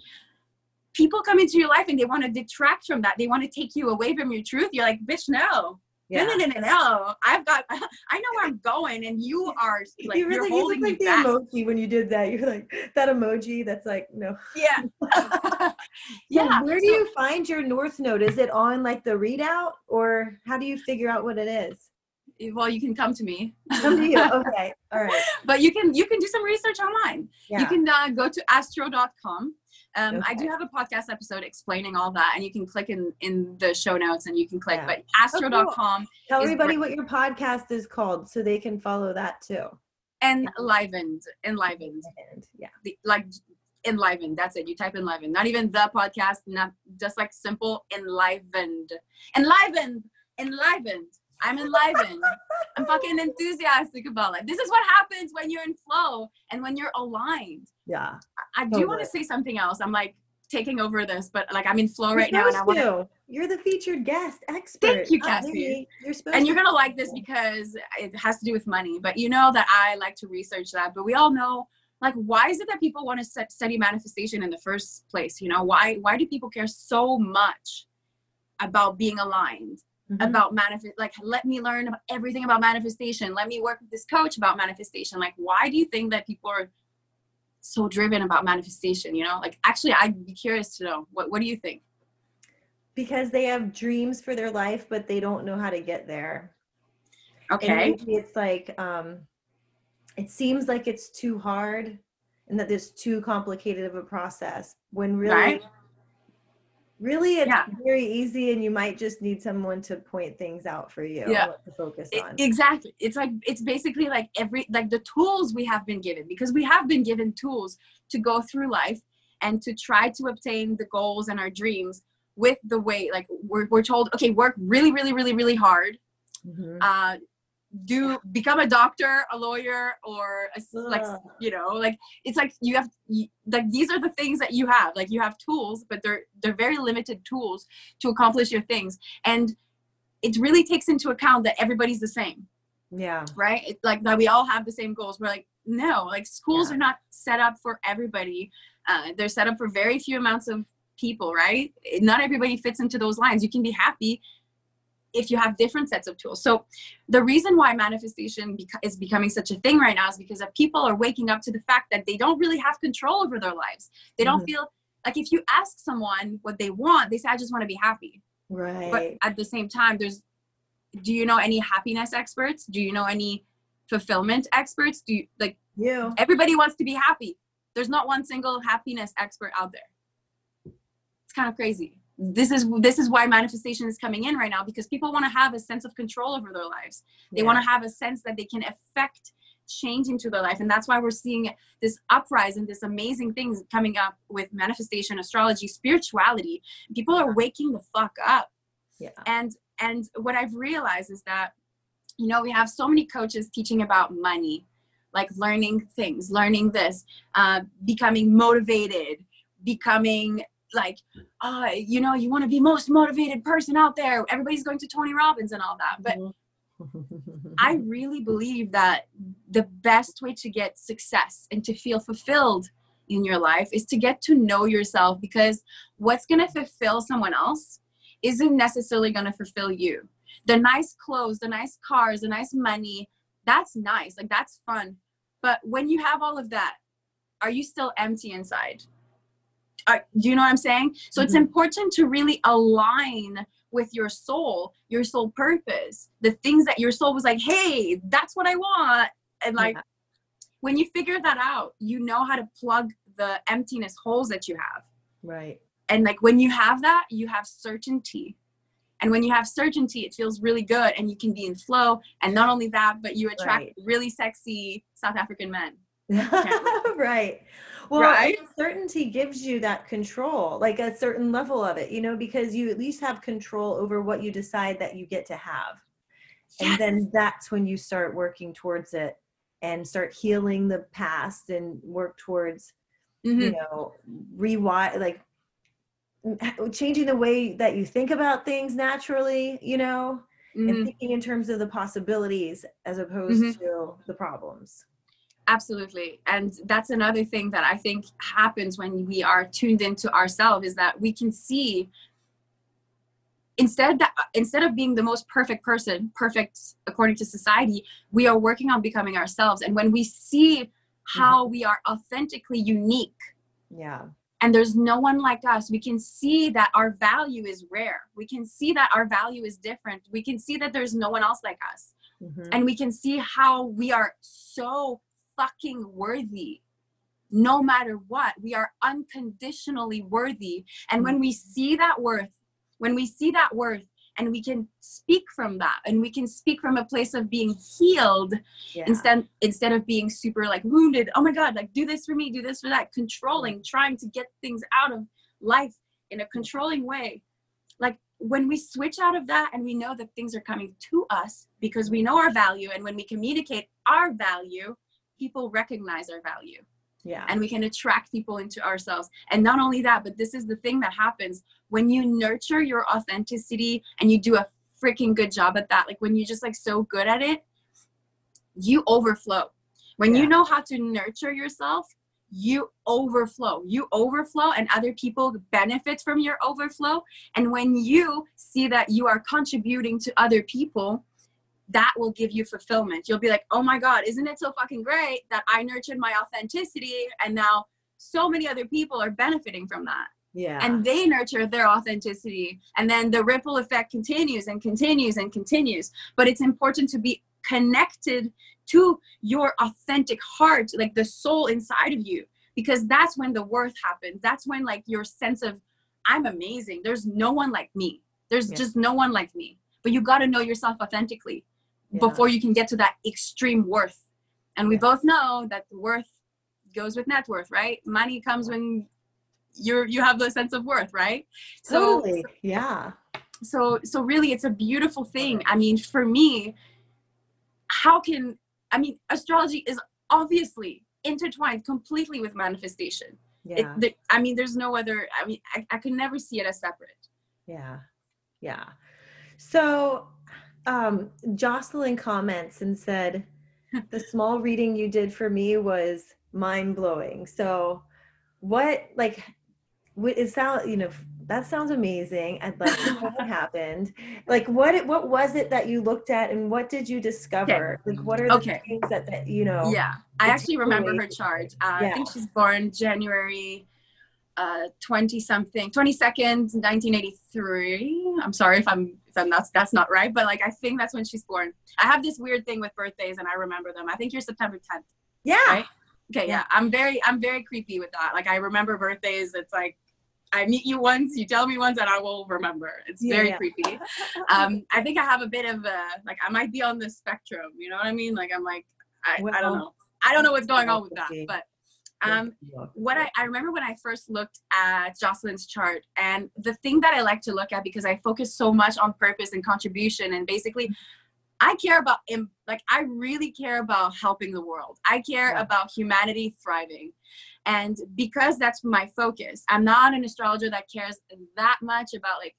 People come into your life and they want to detract from that they want to take you away from your truth you're like bitch no Yeah. no no no no no i've got i know where i'm going and you are like you really are you holding look me like the back emoji when you did that. You're like that emoji that's like no. yeah So yeah where do so- you find your north node? Is it on like the readout or how do you figure out what it is? well you can come to me Come to you. Okay. All right. but you can you can do some research online Yeah. you can uh, go to astro.com um, i do have a podcast episode explaining all that and you can click in in the show notes and you can click Yeah. but astro.com Tell everybody great. what your podcast is called so they can follow that too. enlivened enlivened And yeah. the, like enlivened that's it you type enlivened not even the podcast not just like simple enlivened enlivened enlivened i'm enlivened i'm fucking enthusiastic about life this is what happens when you're in flow and when you're aligned Yeah. i do want to say something else i'm like taking over this but like i'm in flow right now and i want to. You're the featured guest expert. Thank you, not Cassie. me. You're supposed and you're gonna like this because it has to do with money but you know that i like to research that but we all know like why is it that people want to study manifestation in the first place you know why why do people care so much about being aligned Mhm. about manifest like let me learn about everything about manifestation let me work with this coach about manifestation like why do you think that people are so driven about manifestation you know like actually i'd be curious to know what what do you think because they have dreams for their life, but they don't know how to get there. Okay it's like um, it seems like it's too hard and that it's too complicated of a process when really Right. Really it's Yeah. very easy and you might just need someone to point things out for you Yeah. to focus on. exactly it's like it's basically like every like the tools we have been given because we have been given tools to go through life and to try to obtain the goals and our dreams with the way like we're, we're told okay work really really really really hard Mhm. uh do become a doctor a lawyer or a, like you know like it's like you have like these are the things that you have. Like you have tools but they're they're very limited tools to accomplish your things. And it really takes into account that everybody's the same. Yeah. Right? It, like that we all have the same goals. We're like no like schools Yeah. are not set up for everybody. Uh, they're set up for very few amounts of people right? Not everybody fits into those lines. You can be happy if you have different sets of tools. So the reason why manifestation is becoming such a thing right now is because people are waking up to the fact that they don't really have control over their lives. They don't Mhm. feel like if you ask someone what they want they say i just want to be happy. Right. but at the same time there's do you know any happiness experts? Do you know any fulfillment experts? Do you like you everybody wants to be happy. There's not one single happiness expert out there. It's kind of crazy this is this is why manifestation is coming in right now because people want to have a sense of control over their lives. They want to have a sense that they can affect change into their life and that's why we're seeing this uprise and this amazing things coming up with manifestation astrology spirituality. People are waking the fuck up. Yeah. And and what i've realized is that you know we have so many coaches teaching about money like learning things learning this uh, becoming motivated becoming like uh, you know you want to be most motivated person out there everybody's going to tony robbins and all that but Mhm. I really believe that the best way to get success and to feel fulfilled in your life is to get to know yourself because what's going to fulfill someone else isn't necessarily going to fulfill you. The nice clothes, the nice cars, the nice money, that's nice. Like that's fun. But when you have all of that, are you still empty inside? Are, do you know what I'm saying? So it's Mhm. important to really align with your soul, your soul purpose, the things that your soul was like, hey, that's what I want. And like, Yeah. when you figure that out, you know how to plug the emptiness holes that you have. right And like, when you have that, you have certainty. And when you have certainty, it feels really good and you can be in flow. And not only that, but you attract Right. really sexy South African men. right. Well, Right? certainty gives you that control, like a certain level of it, you know, because you at least have control over what you decide that you get to have. And then that's when you start working towards it and start healing the past and work towards, Mhm. you know, rewire, like changing the way that you think about things naturally, you know, mm-hmm. and thinking in terms of the possibilities as opposed mm-hmm. to the problems. Absolutely. And that's another thing that I think happens when we are tuned into ourselves is that we can see instead that instead of being the most perfect person, perfect according to society, we are working on becoming ourselves. And when we see how mm-hmm. we are authentically unique. Yeah and there's no one like us we can see that our value is rare we can see that our value is different we can see that there's no one else like us mm-hmm. and we can see how we are so fucking worthy. No matter what we are unconditionally worthy. And when we see that worth when we see that worth and we can speak from that and we can speak from a place of being healed yeah. instead instead of being super like wounded. Oh my god like do this for me do this for that. Controlling trying to get things out of life in a controlling way. Like when we switch out of that and we know that things are coming to us because we know our value and when we communicate our value people recognize our value. Yeah. And we can attract people into ourselves. And not only that but this is the thing that happens. When you nurture your authenticity and you do a freaking good job at that like when you're just like so good at it you overflow. When yeah. you know how to nurture yourself you overflow. You overflow and other people benefit from your overflow. And when you see that you are contributing to other people that will give you fulfillment. You'll be like, oh my God, isn't it so fucking great that I nurtured my authenticity and now so many other people are benefiting from that? Yeah. And they nurture their authenticity. And then the ripple effect continues and continues and continues. But it's important to be connected to your authentic heart, like the soul inside of you, because that's when the worth happens. That's when, like, your sense of, I'm amazing. There's no one like me. There's yeah. just no one like me. But you got to know yourself authentically yeah. before you can get to that extreme worth. And we yeah. both know that worth goes with net worth, right? Money comes when you're you have the sense of worth, right? Totally. So, yeah. So so really it's a beautiful thing. I mean, for me, how can I mean astrology is obviously intertwined completely with manifestation. Yeah. It, the, I mean, there's no other. I mean, I, I could never see it as separate. Yeah, yeah. So um, Jocelyn comments and said, the small reading you did for me was mind blowing. So, what, like, what it sound, you know, that sounds amazing. I'd like to know what happened. Like, what, what was it that you looked at and what did you discover? Okay. Like, what are the okay. things that, that, you know? Yeah. I actually remember her chart. Uh, yeah. I think she's born January uh 20 something 22nd 1983 i'm sorry if i'm if i'm that's not right but like i think that's when she's born i have this weird thing with birthdays and i remember them i think you're september 10th yeah right? okay yeah. yeah i'm very i'm very creepy with that like i remember birthdays it's like I meet you once, you tell me once, and I will remember. It's yeah, very yeah. creepy. Um, I think I have a bit of a like I might be on the spectrum. You know what I mean? Like I'm like I, well, I don't know. I don't know what's going on with that, but um, what I, I remember when I first looked at Jocelyn's chart, and the thing that I like to look at because I focus so much on purpose and contribution, and basically, I care about like I really care about helping the world. I care yeah. about humanity thriving, and because that's my focus, I'm not an astrologer that cares that much about like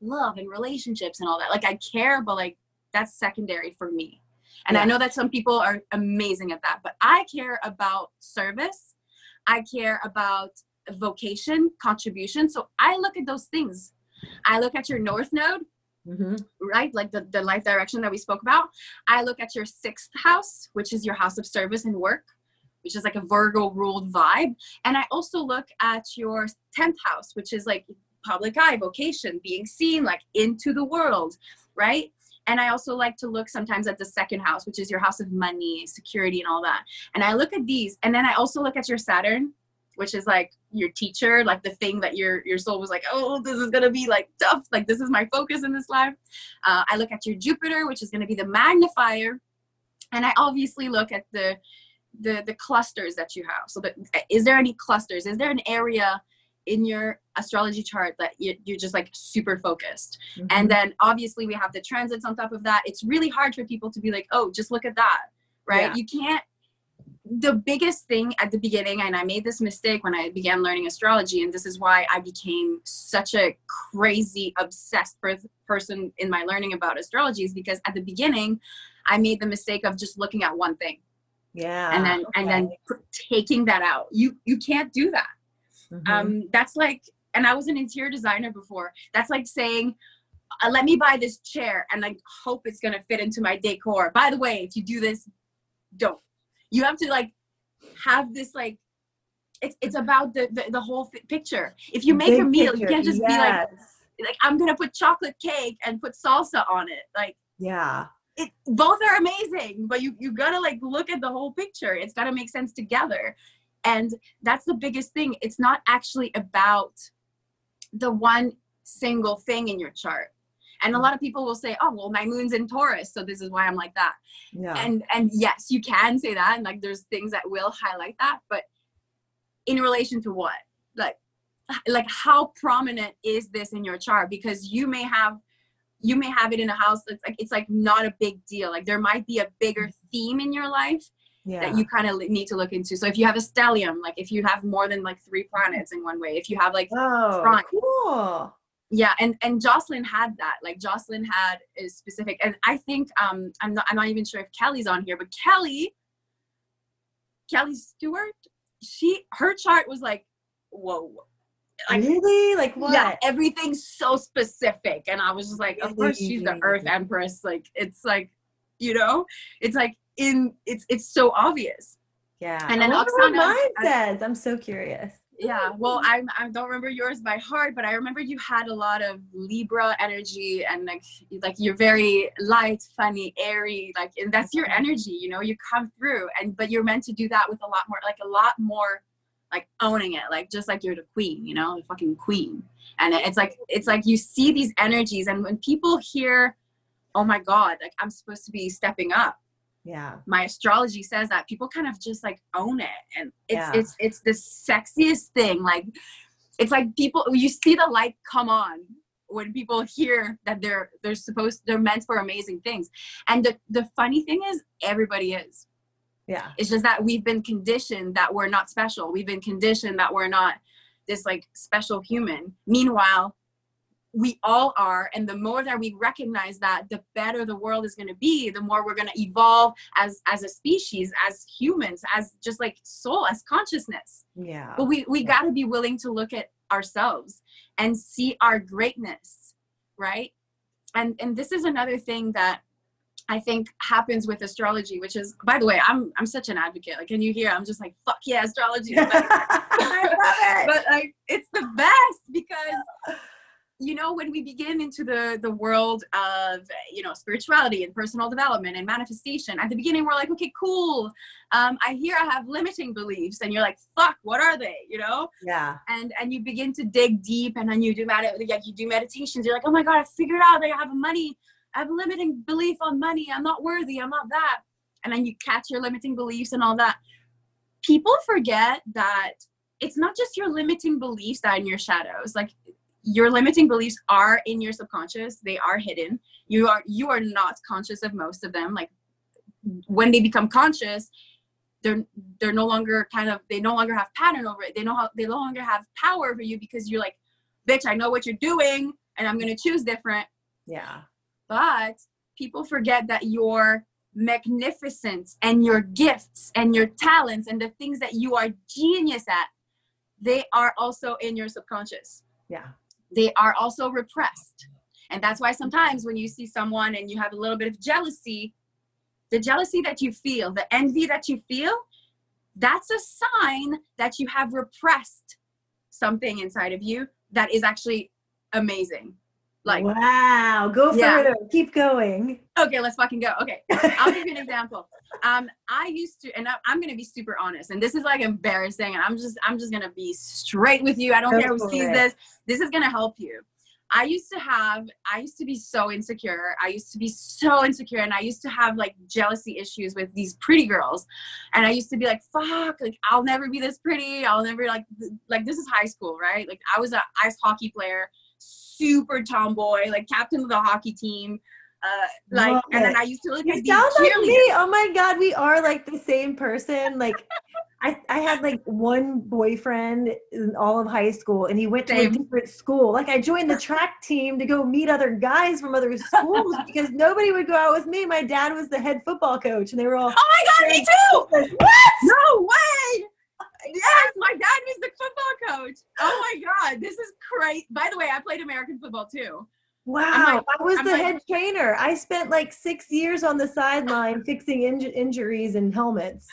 love and relationships and all that. Like I care, but like that's secondary for me. And yeah. I know that some people are amazing at that, but I care about service I care about vocation, contribution. So I look at those things. I look at your north node, mm-hmm. right? Like the, the life direction that we spoke about. I look at your sixth house, which is your house of service and work, which is like a Virgo ruled vibe. And I also look at your 10th house, which is like public eye, vocation, being seen, like into the world, right? And I also like to look sometimes at the second house, which is your house of money, security, and all that. And I look at these, and then I also look at your Saturn, which is like your teacher, like the thing that your your soul was like, oh, this is gonna be like tough. Like this is my focus in this life. Uh, I look at your Jupiter, which is gonna be the magnifier, and I obviously look at the the the clusters that you have. So, that, is there any clusters? Is there an area in your astrology chart that you're just like super focused mm-hmm. and then obviously we have the transits on top of that it's really hard for people to be like oh just look at that right yeah. you can't the biggest thing at the beginning, and I made this mistake when I began learning astrology, and this is why I became such a crazy, obsessed per- person in my learning about astrology, is because at the beginning, I made the mistake of just looking at one thing. Yeah. And then okay. and then taking that out. You you can't do that. Mm-hmm. Um, that's like, and I was an interior designer before. That's like saying, uh, let me buy this chair and like hope it's gonna fit into my decor. By the way, if you do this, don't you have to like have this like it's it's about the the, the whole picture if you make Big a meal picture. you can't just yes. be like like i'm gonna put chocolate cake and put salsa on it like yeah it both are amazing but you you gotta like look at the whole picture it's gotta make sense together and that's the biggest thing it's not actually about the one single thing in your chart and a mm. lot of people will say, "Oh, well, my moon's in Taurus, so this is why I'm like that." Yeah. And and yes, you can say that, and like there's things that will highlight that, but in relation to what? Like like how prominent is this in your chart? Because you may have you may have it in a house that's like it's like not a big deal. Like there might be a bigger mm. theme in your life yeah. that you kind of need to look into. So if you have a stellium, like if you have more than like three planets in one way, if you have like oh, front, cool. Yeah and and jocelyn had that. Like jocelyn had a specific and i think um i'm not i'm not even sure if kelly's on here but kelly kelly stewart she her chart was like whoa. Like, really? Like what? yeah everything's so specific and i was just like of course she's the earth empress. Like it's like you know? It's like in it's it's so obvious. Yeah. And then Oksana, mine says? I'm so curious. Yeah well I, I don't remember yours by heart but i remember you had a lot of libra energy and like like you're very light funny airy like and that's your energy you know you come through. And but you're meant to do that with a lot more like a lot more like owning it like just like you're the queen you know the fucking queen. And it's like it's like you see these energies and when people hear oh my god like i'm supposed to be stepping up yeah. My astrology says that people kind of just like own it and it's yeah. it's it's the sexiest thing like it's like people you see the light come on when people hear that they're they're supposed they're meant for amazing things and the the funny thing is everybody is. Yeah. It's just that we've been conditioned that we're not special. We've been conditioned that we're not this like special human. Meanwhile we all are and the more that we recognize that the better the world is going to be the more we're going to evolve as as a species as humans as just like soul as consciousness yeah but we we yeah. got to be willing to look at ourselves and see our greatness right and and this is another thing that I think happens with astrology, which is, by the way, I'm I'm such an advocate. Like, can you hear? I'm just like, fuck yeah, astrology. but like, it's the best because you know when we begin into the the world of you know spirituality and personal development and manifestation at the beginning we're like okay cool. Um i hear i have limiting beliefs. And you're like fuck what are they? You know? Yeah. And and you begin to dig deep and then you do med- like you do meditations. You're like oh my god i figured out that i have money i have a limiting belief on money. I'm not worthy. I'm not that. And then you catch your limiting beliefs and all that. People forget that it's not just your limiting beliefs that are in your shadows. Like your limiting beliefs are in your subconscious they are hidden. You are you are not conscious of most of them like when they become conscious they're they're no longer kind of they no longer have pattern over it. They know how they no longer have power over you because you're like bitch i know what you're doing and i'm going to choose different. Yeah. But people forget that your magnificence and your gifts and your talents and the things that you are genius at they are also in your subconscious. Yeah they are also repressed. And that's why sometimes when you see someone and you have a little bit of jealousy, the jealousy that you feel, the envy that you feel, that's a sign that you have repressed something inside of you that is actually amazing. Like wow, go yeah. further, keep going. Okay, let's fucking go. Okay, I'll give you an example. Um, I used to, and I, am gonna be super honest, and this is like embarrassing, and I'm just, I'm just gonna be straight with you. I don't go care who sees it. this. This is gonna help you. I used to have, I used to be so insecure. I used to be so insecure, and I used to have like jealousy issues with these pretty girls, and I used to be like, "Fuck! Like I'll never be this pretty. I'll never like, like this is high school, right? Like I was an ice hockey player." Super tomboy, like captain of the hockey team. uh, like, Love and then. I used to look You at these sound like me. Oh my god, we are like the same person. Like I, I had like one boyfriend in all of high school and he went to a different school. Like I joined the track team to go meet other guys from other schools because nobody would go out with me. My dad was the head football coach and they were all Oh my god, me too! what? No way! Yes, my dad was the football coach. Oh my god, this is crazy. By the way, I played American football too. Wow, like- I was I'm the like- head trainer. I spent like six years on the sideline fixing inj- injuries and helmets.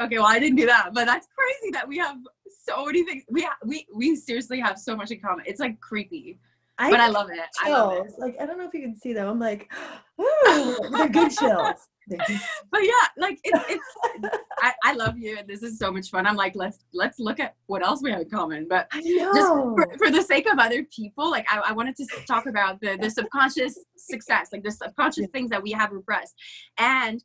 Okay, well, I didn't do that, but that's crazy that we have so many things. We ha- we we seriously have so much in common. It's like creepy, I but I love it. I love it. Like I don't know if you can see them. I'm like, ooh, they're good chills. But yeah, like it's it's. I, I love you, and this is so much fun. I'm like, let's let's look at what else we have in common. But I just for, for the sake of other people, like I, I wanted to talk about the the subconscious success, like the subconscious things that we have repressed, and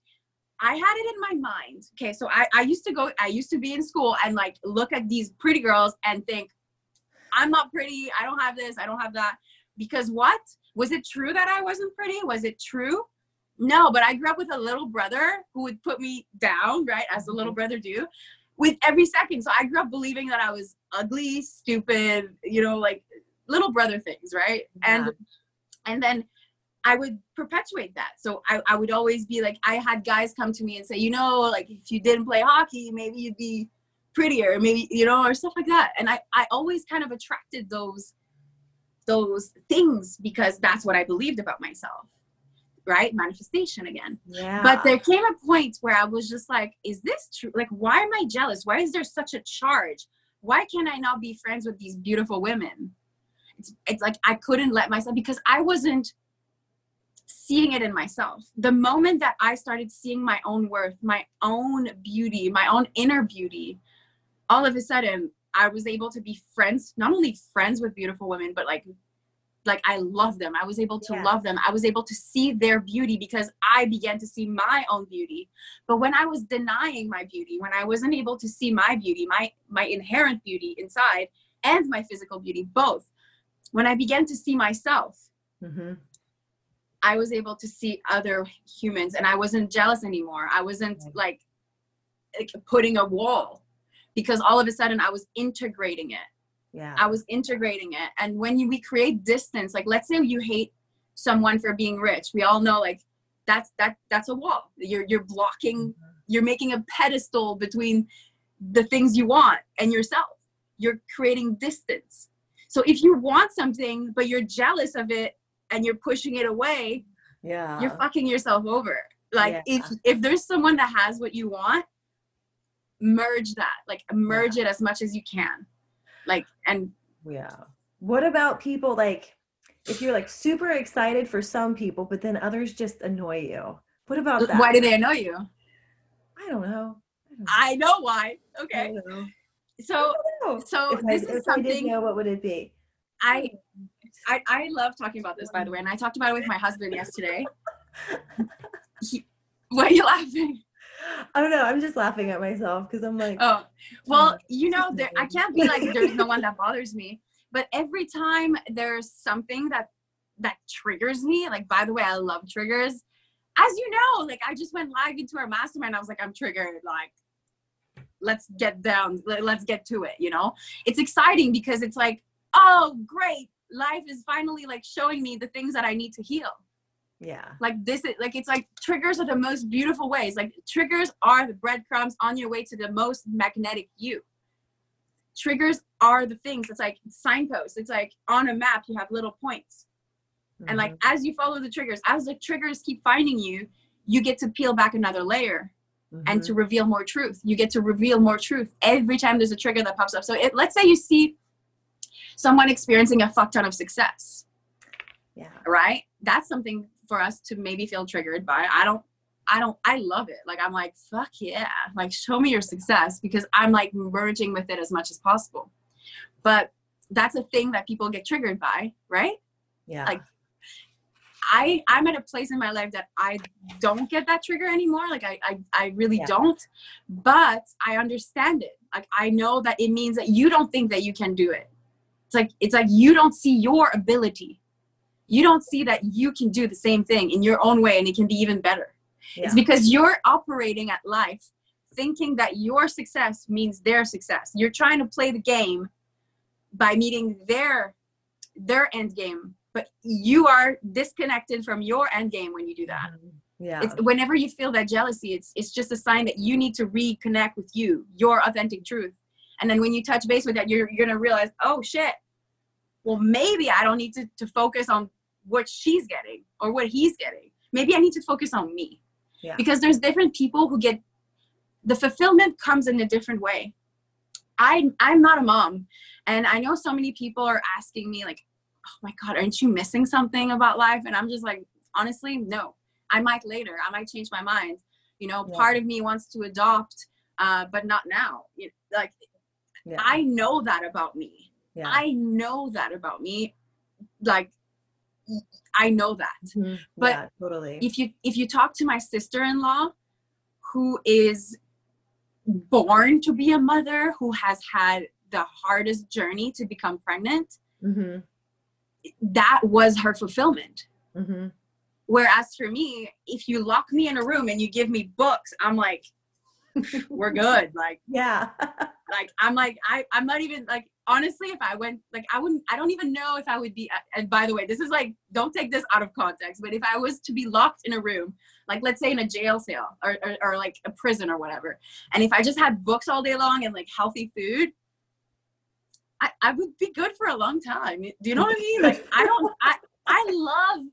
I had it in my mind. Okay, so I I used to go, I used to be in school and like look at these pretty girls and think, I'm not pretty. I don't have this. I don't have that. Because what was it true that I wasn't pretty? Was it true? No, but I grew up with a little brother who would put me down, right, as a little mm-hmm. brother do, with every second. So I grew up believing that I was ugly, stupid, you know, like little brother things, right? And and then I would perpetuate that. So I, I would always be like, I had guys come to me and say, you know, like if you didn't play hockey, maybe you'd be prettier, maybe, you know, or stuff like that. And I, I always kind of attracted those those things because that's what I believed about myself. Right? Manifestation again. Yeah. But there came a point where I was just like, is this true? Like, why am I jealous? Why is there such a charge? Why can't I not be friends with these beautiful women? It's, it's like I couldn't let myself because I wasn't seeing it in myself. The moment that I started seeing my own worth, my own beauty, my own inner beauty, all of a sudden I was able to be friends, not only friends with beautiful women, but like like I love them. I was able to Yeah. love them. I was able to see their beauty because I began to see my own beauty. But when I was denying my beauty, when I wasn't able to see my beauty, my my inherent beauty inside and my physical beauty both, when I began to see myself, Mhm. I was able to see other humans and I wasn't jealous anymore. I wasn't like, like putting a wall because all of a sudden I was integrating it. Yeah. I was integrating it. And when you, we create distance, like let's say you hate someone for being rich, we all know like that's that that's a wall. You're you're blocking, mm-hmm. you're making a pedestal between the things you want and yourself. You're creating distance. So if you want something but you're jealous of it and you're pushing it away, yeah. you're fucking yourself over. Like Yeah. if if there's someone that has what you want, merge that. Like merge it as much as you can. Like and Yeah. What about people like if you're like super excited for some people, but then others just annoy you? What about that? why do they annoy you? I don't know. I know why. I Okay. don't know. So I don't know. so if this if is I did something know, what would it be? I hmm. I I love talking about this by the way, and I talked about it with my husband yesterday. He, why are you laughing? I don't know. I'm just laughing at myself because I'm like, Oh, oh well, you know, there, I can't be like there's no one that bothers me, but every time there's something that that triggers me, like by the way, I love triggers. As you know, like I just went live into our mastermind. I was like, I'm triggered. Like, let's get down. let- Let's get to it. You know, it's exciting because it's like, oh, great, life is finally like showing me the things that I need to heal yeah, like this is like it's like triggers are the most beautiful ways. Like triggers are the breadcrumbs on your way to the most magnetic you. Triggers are the things. It's like signposts. It's like on a map you have little points. And like Mm-hmm. as you follow the triggers as the triggers keep finding you you get to peel back another layer Mhm. and to reveal more truth. You get to reveal more truth every time there's a trigger that pops up. So it, let's say you see someone experiencing a fuck ton of success yeah, right? That's something for us to maybe feel triggered by i don't i don't i love it. Like i'm like fuck yeah. Like show me your success because i'm like merging with it as much as possible. But that's a thing that people get triggered by right? Yeah, like, i i'm at a place in my life that i don't get that trigger anymore. Like i i, I really Yeah. don't but i understand it. Like i know that it means that you don't think that you can do it. It's like it's like you don't see your ability you don't see that you can do the same thing in your own way and it can be even better. Yeah. It's because you're operating at life thinking that your success means their success. You're trying to play the game by meeting their their end game, but you are disconnected from your end game when you do that. Mm-hmm. Yeah. It's whenever you feel that jealousy, it's it's just a sign that you need to reconnect with you, your authentic truth. And then when you touch base with that, you're you're gonna realize, oh shit, well maybe I don't need to, to focus on what she's getting or what he's getting. Maybe I need to focus on me. Yeah. Because there's different people who get the fulfillment comes in a different way. I I'm not a mom, and I know so many people are asking me like, "Oh my god, aren't you missing something about life?" And I'm just like, honestly, no. I might later. I might change my mind. You know, Yeah. part of me wants to adopt, uh, but not now. Like yeah. I know that about me. Yeah. I know that about me. Like I know that Mhm. but yeah, totally. if you if you talk to my sister-in-law who is born to be a mother who has had the hardest journey to become pregnant hmm that was her fulfillment hmm whereas for me if you lock me in a room and you give me books i'm like we're good like Yeah. like i'm like I, i'm not even like honestly if i went like i wouldn't i don't even know if i would be and by the way this is like don't take this out of context but if i was to be locked in a room like let's say in a jail cell or, or, or like a prison or whatever and if i just had books all day long and like healthy food I, I would be good for a long time. Do you know what i mean? Like i don't i i love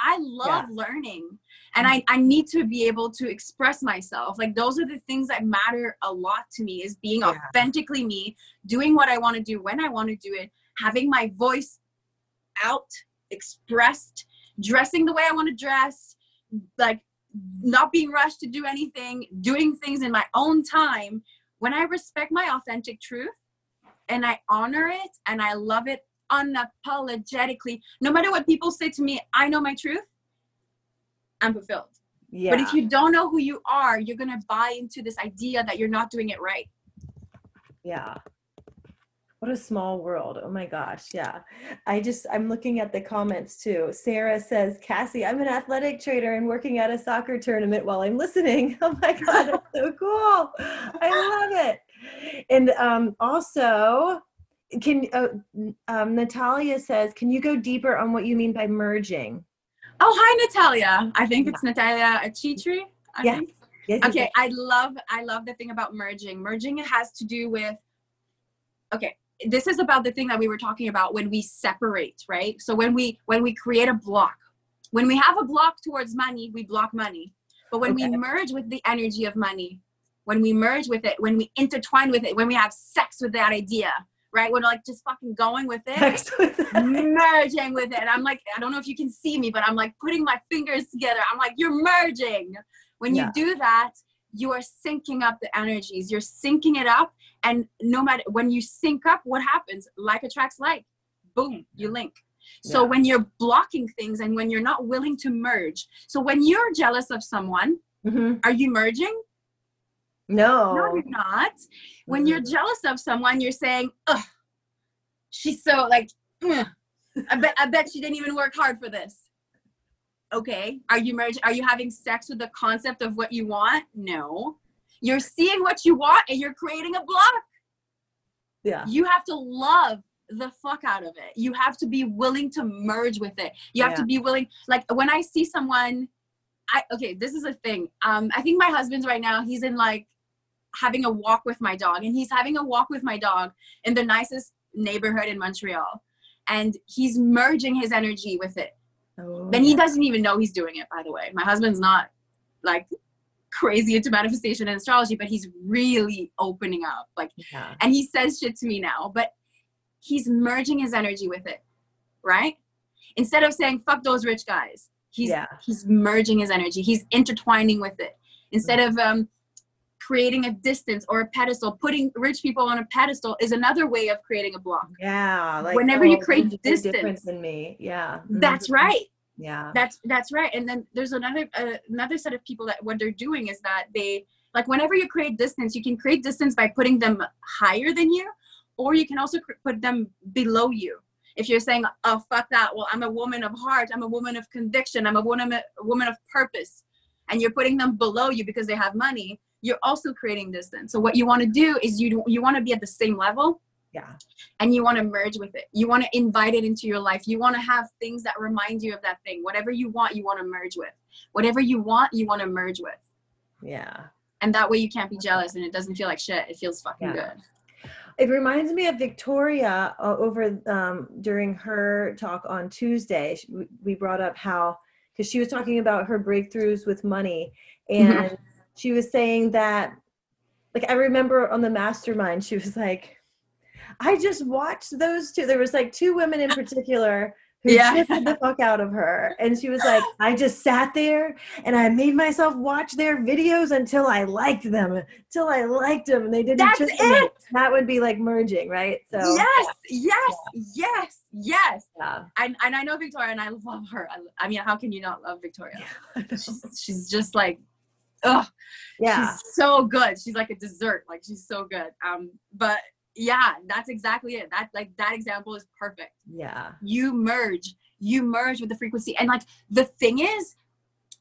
i love learning and mm. I, I need to be able to express myself. Like those are the things that matter a lot to me is being Yeah. authentically me doing what i want to do when i want to do it having my voice out expressed dressing the way i want to dress like not being rushed to do anything doing things in my own time. When i respect my authentic truth and i honor it and i love it unapologetically no matter what people say to me i know my truth i'm fulfilled yeah. but if you don't know who you are, you're gonna buy into this idea that you're not doing it right. Yeah. What a small world. Oh my gosh. Yeah. I just, I'm looking at the comments too. Sarah says, Cassie, I'm an athletic trainer and working at a soccer tournament while I'm listening. Oh my God. That's so cool. I love it. And um, also, can uh, um, Natalia says, can you go deeper on what you mean by merging? Oh, hi Natalia. I think it's Natalia Achitri. I Yeah. think. Yes, yes, Okay, I love I love the thing about merging. Merging has to do with okay, this is about the thing that we were talking about when we separate, right? So when we when we create a block, when we have a block towards money, we block money. But when Okay. we merge with the energy of money, when we merge with it, when we intertwine with it, when we have sex with that idea, right? When we're like just fucking going with it, with merging with it. And I'm like, I don't know if you can see me, but I'm like putting my fingers together. I'm like, you're merging. When Yeah. you do that, you are syncing up the energies. You're syncing it up. And no matter when you sync up, what happens? Like attracts like. Boom, you link. So Yeah. when you're blocking things and when you're not willing to merge, so when you're jealous of someone, Mhm. are you merging? No. No, you're not. When you're Mhm. jealous of someone, you're saying, "Ugh, she's so like. I bet I bet she didn't even work hard for this." Okay, are you merging? Are you having sex with the concept of what you want? No, you're seeing what you want and you're creating a block. Yeah. You have to love the fuck out of it. You have to be willing to merge with it. You have Yeah. to be willing. Like when I see someone, I okay. This is a thing. Um, I think my husband's right now. He's in like having a walk with my dog, and he's having a walk with my dog in the nicest neighborhood in Montreal, and he's merging his energy with it. Oh, Then he doesn't even know he's doing it. By the way, my husband's not like crazy into manifestation and astrology, but he's really opening up. Like Yeah. and he says shit to me now, but he's merging his energy with it, right? Instead of saying "fuck those rich guys," he's Yeah. he's merging his energy. He's intertwining with it. Instead of um, creating a distance or a pedestal, putting rich people on a pedestal is another way of creating a block. Yeah. Like Whenever you create distance. than me. Yeah. That's Mhm. right. Yeah. That's that's right. And then there's another uh, another set of people that what they're doing is that they like whenever you create distance, you can create distance by putting them higher than you, or you can also cr- put them below you. if you're saying oh fuck that well i'm a woman of heart i'm a woman of conviction i'm a woman a woman of purpose and you're putting them below you because they have money you're also creating distance. So what you want to do is you you want to be at the same level yeah. and you want to merge with it. You want to invite it into your life. You want to have things that remind you of that thing. Whatever you want you want to merge with. Whatever you want you want to merge with. Yeah. And that way you can't be jealous and it doesn't feel like shit. It feels fucking Yeah. good. It reminds me of Victoria uh, over um, during her talk on Tuesday. She- we- We brought up how because she was talking about her breakthroughs with money, and she was saying that, like I remember on the mastermind, she was like, "I just watched those two. There was like two women in particular." Who Yeah. shifted the fuck out of her, and she was like, "I just sat there and I made myself watch their videos until I liked them, until I liked them, and they didn't That's trick me." it! that would be like merging, right? So yes yes yes yes yeah, and, and i know victoria and i love her I, I mean how can you not love victoria she's, she's just like ugh yeah, she's so good. She's like a dessert. Like she's so good. Um but yeah that's exactly it. That like that example is perfect. Yeah, you merge. You merge with the frequency. And like the thing is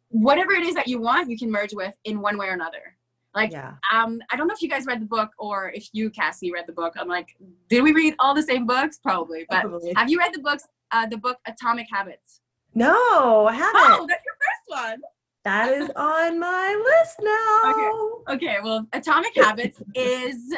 whatever it is that you want you can merge with in one way or another. Like yeah. um i don't know if you guys read the book or if you cassie read the book. I'm like did we read all the same books? Probably. But Probably. have you read the books uh the book atomic habits? No, I haven't. oh that's your first one That is on my list now. okay well atomic habits is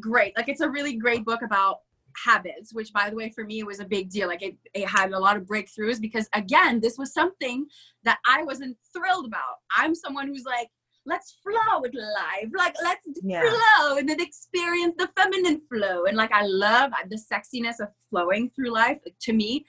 great. Like it's a really great book about habits which by the way for me was a big deal. Like it, it had a lot of breakthroughs because again this was something that i wasn't thrilled about. I'm someone who's like let's flow with life. Like let's Yeah. flow and then experience the feminine flow. And like i love the sexiness of flowing through life. Like, to me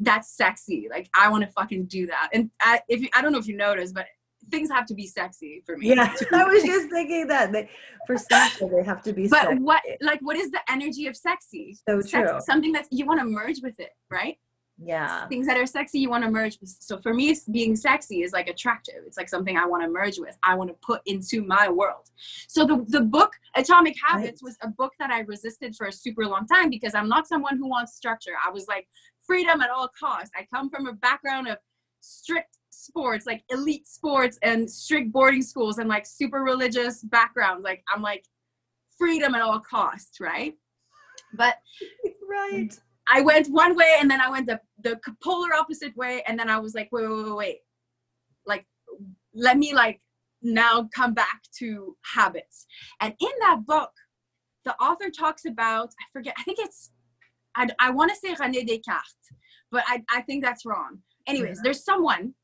that's sexy. Like i want to fucking do that. And I, if you, i don't know if you noticed but things have to be sexy for me. Yeah, I was just thinking that they, for Sacha they have to be. but sexy. what like what is the energy of sexy? So Sex- true. something that you want to merge with it right? Yeah, things that are sexy you want to merge with so for me being sexy is like attractive. It's like something i want to merge with. I want to put into my world. So the, the book atomic habits was a book that i resisted for a super long time because i'm not someone who wants structure. I was like freedom at all costs i come from a background of strict sports like elite sports and strict boarding schools and like super religious backgrounds like i'm like freedom at all costs right but right. I went one way and then I went the, the polar opposite way. And then I was like, wait, wait, wait, wait. Like, let me like now come back to habits. And in that book, the author talks about, I forget, I think it's, I, I want to say René Descartes, but I, I think that's wrong. Anyways, Yeah. there's someone,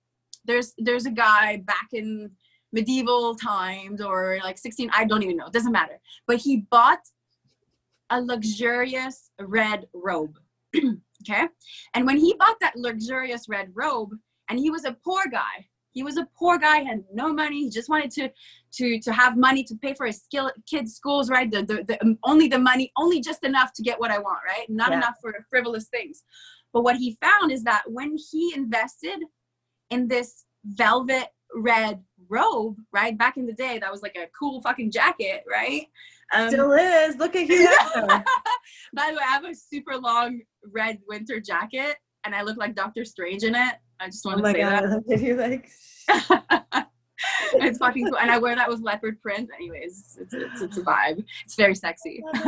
there's, there's a guy back in medieval times or like 16, I don't even know, it doesn't matter. But he bought a luxurious red robe. okay. And when he bought that luxurious red robe, and he was a poor guy, he was a poor guy, had no money. He just wanted to to to have money to pay for his skill, kids' schools, right? The, the, the um, only the money, only just enough to get what I want, right? Not Yeah. enough for frivolous things. But what he found is that when he invested in this velvet red robe, right? Back in the day, that was like a cool fucking jacket, right? Um, Still is. Look at you. by the way, I have a super long red winter jacket and I look like Doctor Strange in it. I just oh want to my say god! Look at you like. that. it's fucking cool. And I wear that with leopard print. Anyways, it's, it's, it's a vibe. It's very sexy.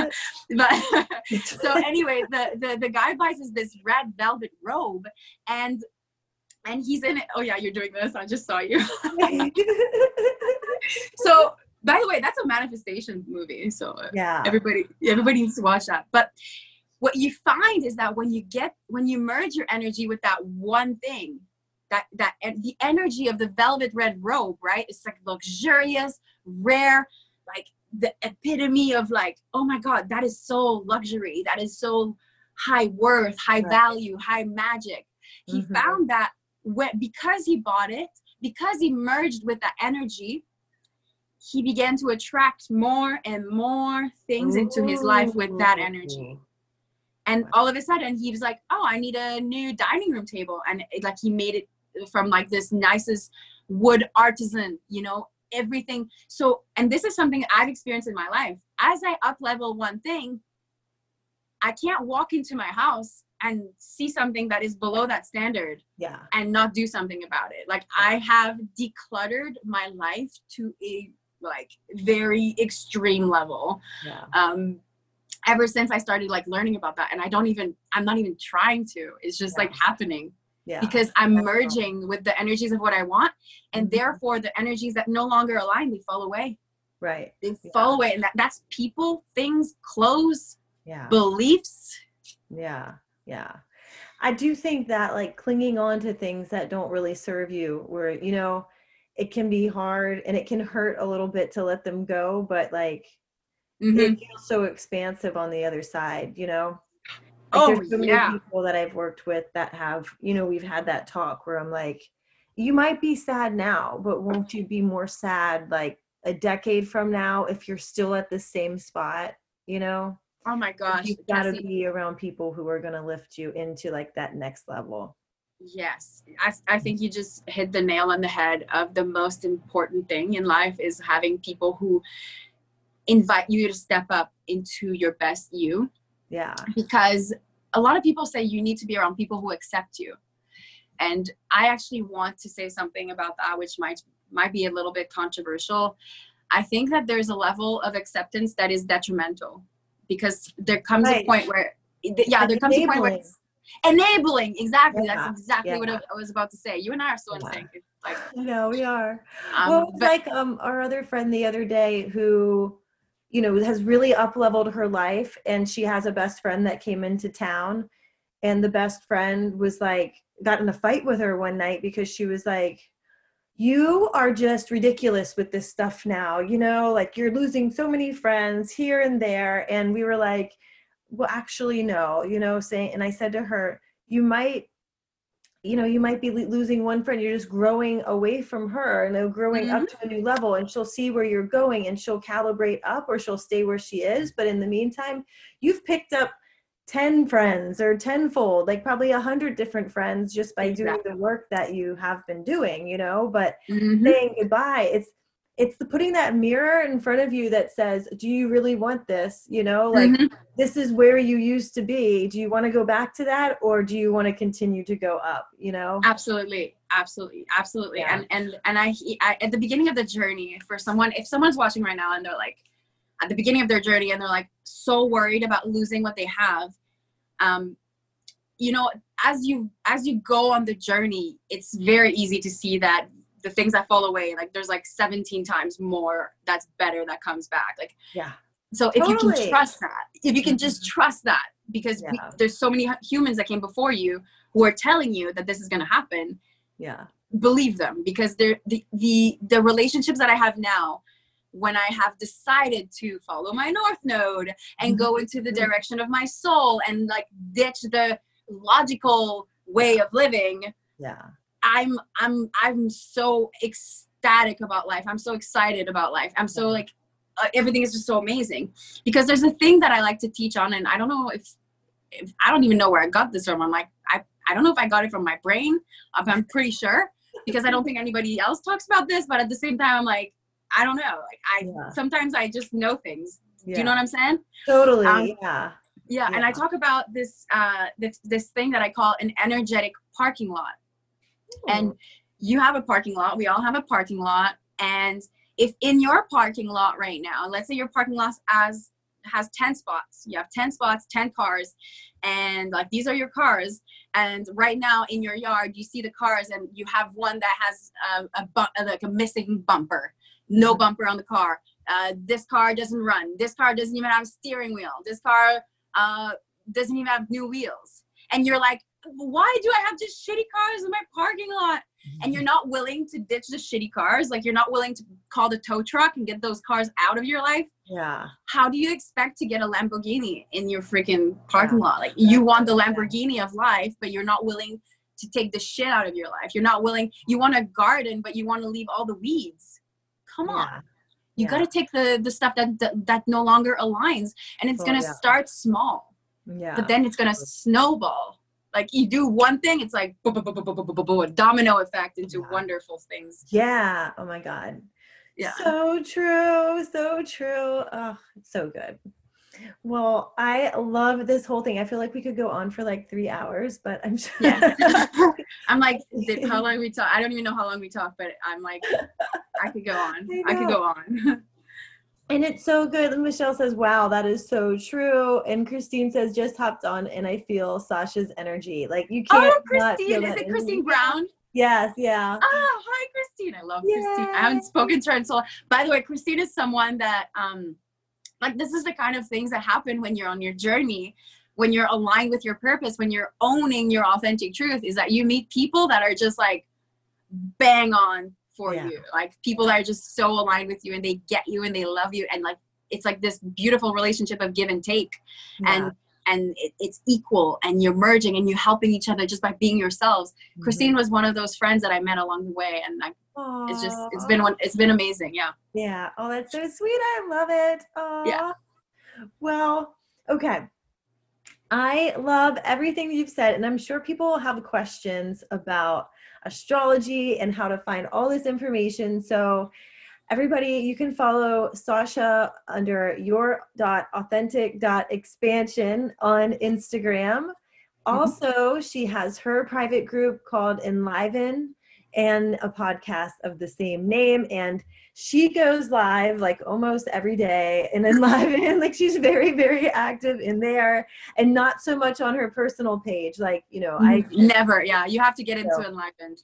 but so anyway, the, the, the guy buys us this red velvet robe and and he's in it. Oh yeah, you're doing this. I just saw you. so by the way, that's a manifestation movie. So yeah. everybody everybody needs to watch that but what you find is that when you get when you merge your energy with that one thing that that and the energy of the velvet red robe right it's like luxurious rare like the epitome of like oh my god that is so luxury that is so high worth high Right. value high magic he Mhm. found that when, because he bought it because he merged with that energy he began to attract more and more things into his life with that energy Ooh. And all of a sudden he was like oh i need a new dining room table. And it, like he made it from like this nicest wood artisan you know everything. So and this is something i've experienced in my life. As i up level one thing i can't walk into my house and see something that is below that standard yeah. and not do something about it. Like i have decluttered my life to a like very extreme level. Yeah. Um ever since i started like learning about that and i don't even i'm not even trying to it's just Yeah. like happening yeah because i'm That's merging with the energies of what i want and Mhm. therefore the energies that no longer align they fall away right they Yeah. fall away and that, that's people things clothes yeah beliefs Yeah, yeah. I do think that like clinging on to things that don't really serve you, where you know, it can be hard and it can hurt a little bit to let them go, but like Mhm. it feels so expansive on the other side, you know? Like, oh there's so many yeah people that I've worked with that have, you know, we've had that talk where I'm like, you might be sad now, but won't you be more sad like a decade from now if you're still at the same spot, you know? oh my gosh you've got to be around people who are going to lift you into like that next level. Yes, I, I think you just hit the nail on the head of the most important thing in life is having people who invite you to step up into your best you Yeah. because a lot of people say you need to be around people who accept you. And I actually want to say something about that which might might be a little bit controversial. I think that there's a level of acceptance that is detrimental because there comes Right. a point where yeah, there comes a point where enabling. it's enabling exactly Yeah, that's exactly what. I was about to say you and i are so in Yeah. sync like know we are. um, well, but- like um our other friend the other day who, you know, has really up leveled her life, and she has a best friend that came into town, and the best friend was like got in a fight with her one night because she was like. You are just ridiculous with this stuff now, you know, like you're losing so many friends here and there. And we were like, well, actually, no, you know, saying, and I said to her, you might you know you might be losing one friend you're just growing away from her and growing up to a new level and she'll see where you're going and she'll calibrate up or she'll stay where she is but in the meantime you've picked up 10 friends or tenfold like probably a hundred different friends just by doing the work that you have been doing you know but Mhm. saying goodbye it's it's the putting that mirror in front of you that says do you really want this you know like Mhm. this is where you used to be do you want to go back to that or do you want to continue to go up you know absolutely absolutely absolutely Yeah. and and and I, I at the beginning of the journey for someone if someone's watching right now and they're like at the beginning of their journey and they're like so worried about losing what they have um you know as you as you go on the journey it's very easy to see that the things that fall away like there's like 17 times more that's better that comes back like yeah. so if you can trust that if you can just trust that because we, there's so many humans that came before you who are telling you that this is going to happen yeah. believe them because they're the, the the relationships that i have now when i have decided to follow my north node and go into the Mhm. direction of my soul and like ditch the logical way of living yeah i'm i'm i'm so ecstatic about life. I'm so excited about life. I'm so like uh, everything is just so amazing. Because there's a thing that i like to teach on and i don't know if, if i don't even know where i got this from. I'm like i i don't know if i got it from my brain. I'm pretty sure because i don't think anybody else talks about this but at the same time i'm like i don't know. Like i Yeah. sometimes i just know things. Yeah do you know what i'm saying? Totally Um, yeah. yeah, and I talk about this uh this this thing that I call an energetic parking lot. And you have a parking lot, we all have a parking lot, and if in your parking lot right now, let's say your parking lot as has 10 spots. You have 10 spots, 10 cars, and like these are your cars. And right now in your yard, you see the cars, and you have one that has a, a like a missing bumper, no Mhm. bumper on the car. Uh, this car doesn't run. This car doesn't even have a steering wheel. This car uh, doesn't even have new wheels. And you're like, why do I have just shitty cars in my parking lot? And you're not willing to ditch the shitty cars. Like you're not willing to call the tow truck and get those cars out of your life. yeah How do you expect to get a Lamborghini in your freaking parking lot? Like you want the Lamborghini of life, but you're not willing to take the shit out of your life. You're not willing. You want a garden, but you want to leave all the weeds. Come on yeah you Yeah. got to take the the stuff that, that that no longer aligns and it's Oh, going to yeah. start small yeah but then it's going to snowball like you do one thing, it's like a domino effect into yeah. wonderful things. Yeah. Oh my God. Yeah. So true. So true. Oh, so good. Well, I love this whole thing. I feel like we could go on for like three hours, but I'm just. I'm like, how long we talk? I don't even know how long we talk, but I'm like, I could go on. I, I could go on and it's so good. Michelle says, "Wow, that is so true." And Christine says, "Just hopped on, and I feel Sacha's energy. Like you can't." Oh, Christine! Is it Christine Brown? Yes, yeah. Oh, hi, Christine. I love Yay. Christine. I haven't spoken to her in so long. By the way, Christine is someone that um like this is the kind of things that happen when you're on your journey when you're aligned with your purpose when you're owning your authentic truth is that you meet people that are just like bang on for yeah. you like people that are just so aligned with you and they get you and they love you and like it's like this beautiful relationship of give and take yeah. and and it, it's equal and you're merging and you're helping each other just by being yourselves mm-hmm. christine was one of those friends that i met along the way and like Aww. it's just it's been one it's been amazing yeah yeah oh that's so sweet i love it Aww. yeah well okay i love everything you've said and i'm sure people have questions about astrology and how to find all this information. So everybody you can follow sacha under your dot authentic dot expansion on instagram. Mm-hmm. also she has her private group called enliven and a podcast of the same name and she goes live like almost every day and enliven like she's very very active in there and not so much on her personal page like you know i mm-hmm. never yeah you have to get into so. enlivened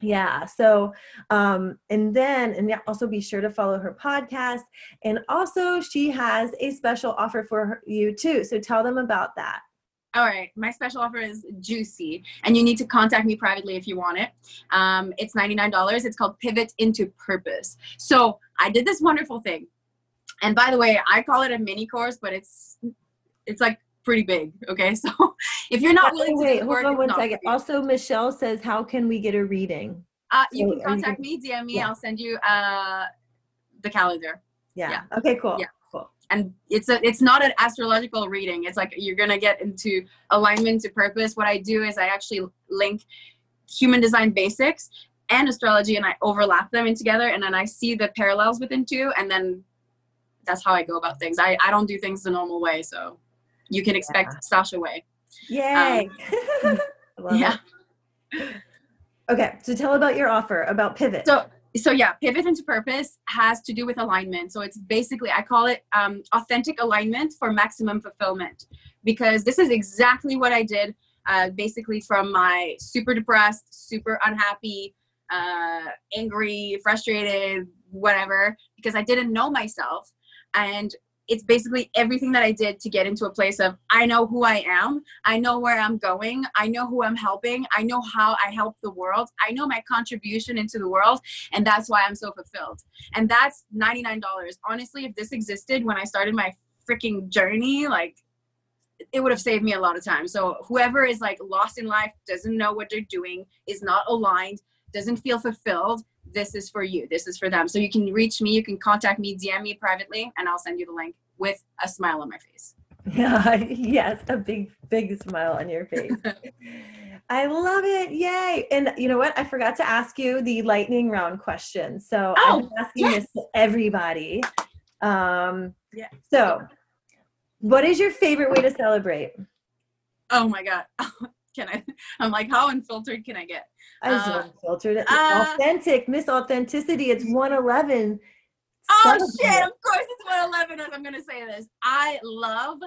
yeah so um and then and also be sure to follow her podcast and also she has a special offer for her, you too so tell them about that all right my special offer is juicy and you need to contact me privately if you want it um, it's $99 it's called pivot into purpose so i did this wonderful thing and by the way i call it a mini course but it's it's like pretty big. Okay, so if you're not willing wait, to wait, hold on one second. Also, Michelle says, "How can we get a reading?" Uh, you so, can contact you can, me, DM me. Yeah. I'll send you uh, the calendar. Yeah. yeah. Okay. Cool. Yeah. And it's a it's not an astrological reading. It's like you're gonna get into alignment to purpose. What I do is I actually link human design basics and astrology, and I overlap them in together, and then I see the parallels within two, and then that's how I go about things. I I don't do things the normal way, so you can expect yeah. Sacha Way. Yay! Um, yeah. Okay, so tell about your offer about pivot. So so yeah, pivot into purpose has to do with alignment. So it's basically I call it um, authentic alignment for maximum fulfillment because this is exactly what I did. Uh, basically, from my super depressed, super unhappy, uh, angry, frustrated, whatever, because I didn't know myself, and it's basically everything that I did to get into a place of I know who I am, I know where I'm going, I know who I'm helping, I know how I help the world, I know my contribution into the world, and that's why I'm so fulfilled. And that's $99. Honestly, if this existed when I started my freaking journey, like it would have saved me a lot of time. So whoever is like lost in life, doesn't know what they're doing, is not aligned, doesn't feel fulfilled, this is for you this is for them so you can reach me you can contact me dm me privately and i'll send you the link with a smile on my face yeah yes a big big smile on your face I love it. Yay. And you know what? I forgot to ask you the lightning round question. So oh, I'm asking yes. this to everybody. Um, yeah. So, what is your favorite way to celebrate? Oh my God. can I? I'm like, how unfiltered can I get? I was uh, unfiltered. Uh, authentic, Miss Authenticity. It's 111. Oh shit! Of course, it's 111. I'm gonna say this. I love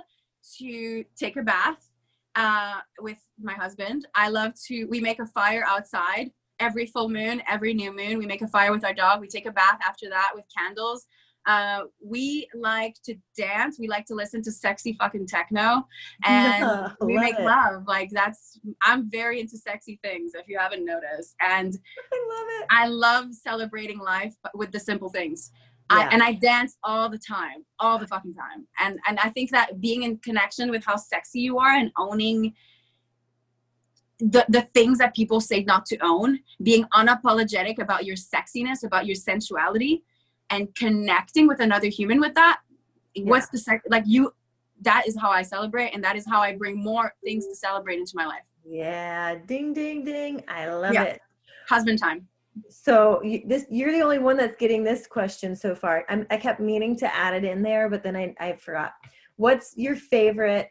to take a bath uh, with my husband. I love to. We make a fire outside every full moon, every new moon. We make a fire with our dog. We take a bath after that with candles. Uh, we like to dance. We like to listen to sexy fucking techno, and yeah, we make it. love. Like that's. I'm very into sexy things. If you haven't noticed, and I love it. I love celebrating life with the simple things. Yeah. I, and I dance all the time, all the fucking time. And and I think that being in connection with how sexy you are and owning the, the things that people say not to own, being unapologetic about your sexiness, about your sensuality, and connecting with another human with that yeah. what's the sec like you that is how i celebrate and that is how i bring more things to celebrate into my life yeah ding ding ding i love yeah. it husband time So you, this you're the only one that's getting this question so far. I'm, I kept meaning to add it in there, but then I, I forgot. What's your favorite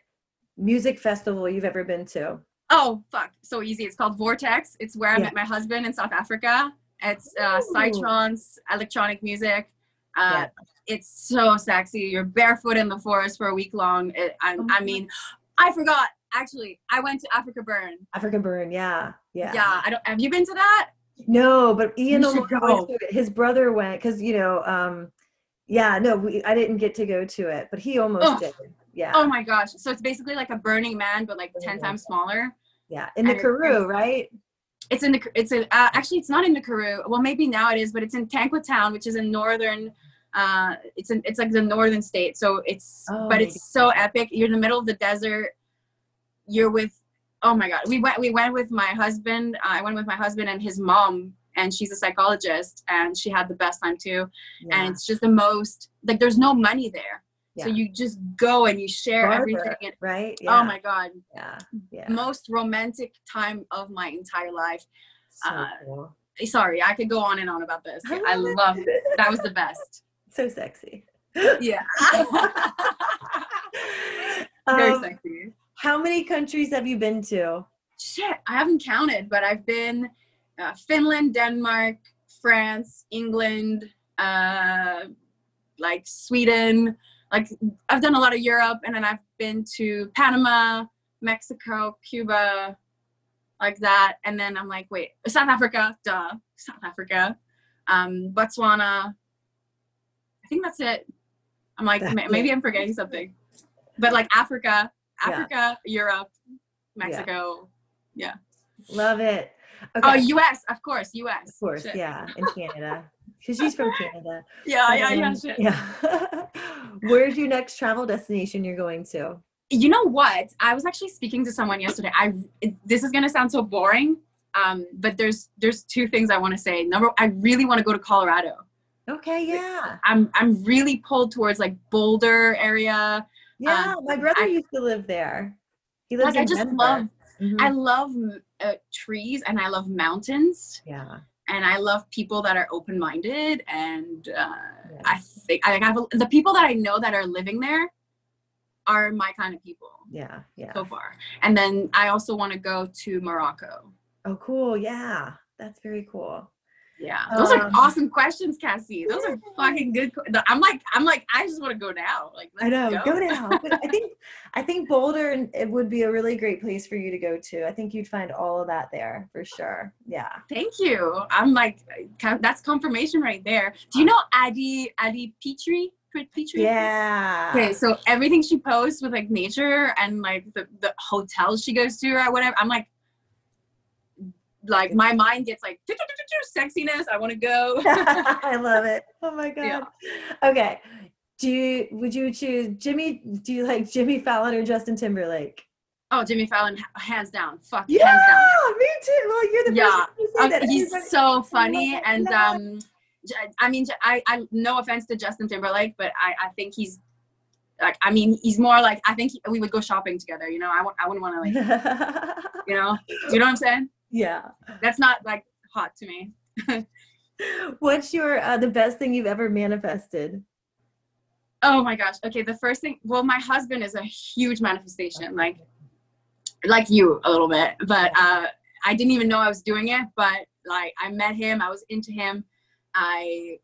music festival you've ever been to? Oh fuck, so easy. It's called Vortex. It's where I Yeah. met my husband in South Africa. It's uh, psytrance, electronic music. Uh, Yeah. It's so sexy. You're barefoot in the forest for a week long. It, I, Oh I mean, I forgot. Actually, I went to AfrikaBurn. Africa Burn, yeah, yeah. Yeah. I don't. Have you been to that? No, but Ian You almost should went to it. His brother went because you know, um, yeah. No, we, I didn't get to go to it, but he almost Oh. did. Yeah, Oh my gosh. So it's basically like a Burning Man, but like ten Man. times smaller. yeah. In the Karoo, right? It's in the. It's a. Uh, actually, it's not in the Karoo. Well, maybe now it is, but it's in Tankwa Town, which is in northern. Uh, it's in. It's like the northern state. So it's. Oh but it's so epic. You're in the middle of the desert. You're with. Oh my god. We went. We went with my husband. Uh, I went with my husband and his mom, and she's a psychologist, and she had the best time too. Yeah. And it's just the most. Like, there's no money there. So you just go and you share Barter, everything. And, right? Oh my god. Yeah, yeah. Most romantic time of my entire life. So uh, cool. sorry i could go on and on about this I i love it. it that was the best So sexy. yeah very Um, sexy How many countries have you been to? shit i haven't counted but i've been uh, finland denmark france england uh like sweden like i've done a lot of europe and then i've been to panama mexico cuba like that and then i'm like wait south africa duh south africa um botswana i think that's it i'm like That's maybe i'm forgetting something but like africa Yeah. africa europe mexico yeah. Love it. oh us of course us of course, Shit. yeah, in Canada. Because she's from Canada. yeah yeah yeah Um, yeah. Where's your next travel destination you're going to? you know what i was actually speaking to someone yesterday i this is going to sound so boring um but there's there's two things i want to say number i really want to go to colorado Okay, yeah. i'm i'm really pulled towards like boulder area Yeah, my brother Um, I- used to live there. He lives like i just Denver. love Mhm. i love uh, trees and i love mountains yeah. And i love people that are open-minded and uh, Yeah. i think i have the people that i know that are living there are my kind of people Yeah, yeah. so far and then i also want to go to morocco Oh, cool. Yeah, that's very cool. Yeah, those are Um, awesome questions, Cassie. Those are fucking good. I'm like, I'm like, I just want to go now. Like, I let's know. go. Go now. But I think I think Boulder and it would be a really great place for you to go to. I think you'd find all of that there for sure. Yeah. Thank you. I'm like, that's confirmation right there. Do you know Addie Addie Petrie? Pe- Petrie? Yeah. Okay, so everything she posts with like nature and like the the hotels she goes to or whatever, I'm like, like my mind gets like sexiness. I want to go. I love it. Oh my god. Yeah. Okay. Do you would you choose Jimmy? Do you like Jimmy Fallon or Justin Timberlake? oh, Jimmy Fallon, hands down. Fuck, Yeah, hands down. me too. Well, you're the Yeah, person that. he's Everybody- so funny and um i mean I, I no offense to justin timberlake but i i think he's like i mean he's more like i think he- we would go shopping together you know i, w- I wouldn't want to like you know do you know what i'm saying yeah. that's not like hot to me What's your uh, the best thing you've ever manifested? oh my gosh okay the first thing well my husband is a huge manifestation like like you a little bit but uh i didn't even know i was doing it but like i met him i was into him i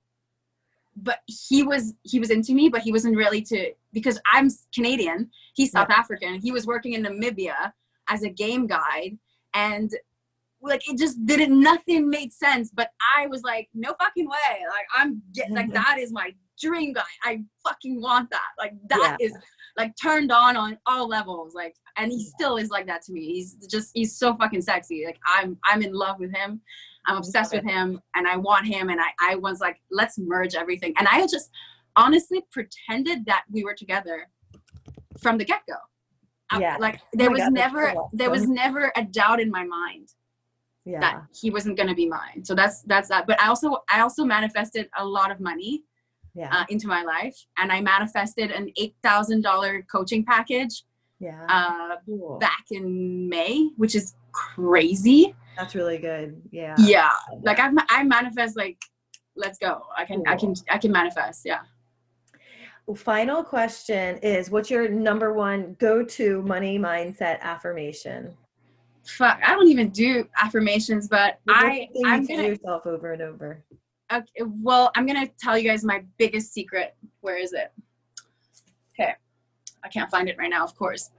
but he was he was into me but he wasn't really to because i'm canadian he's south african he was working in namibia as a game guide and like it just didn't nothing made sense but i was like no fucking way. Like i'm get, like Mhm. that is my dream guy. I fucking want that. Like that Yeah. is like turned on on all levels. Like and he still is like that to me. He's just he's so fucking sexy. Like i'm i'm in love with him. I'm obsessed with him and i want him and i i was like let's merge everything. And i just honestly pretended that we were together from the get-go. I- Yeah. like there my was God, never so there was never a doubt in my mind Yeah. that he wasn't going to be mine so that's that's that but i also i also manifested a lot of money yeah. uh, into my life and i manifested an $8000 coaching package yeah. uh, cool. back in may which is crazy That's really good. Yeah. Yeah. Like I I manifest like let's go. I can I can I can manifest. Yeah. Final question is what's your number one go-to money mindset affirmation? Fuck, I don't even do affirmations, but I I'm gonna yourself over and over. okay, well, I'm gonna tell you guys my biggest secret. Where is it? Okay. I can't find it right now, of course.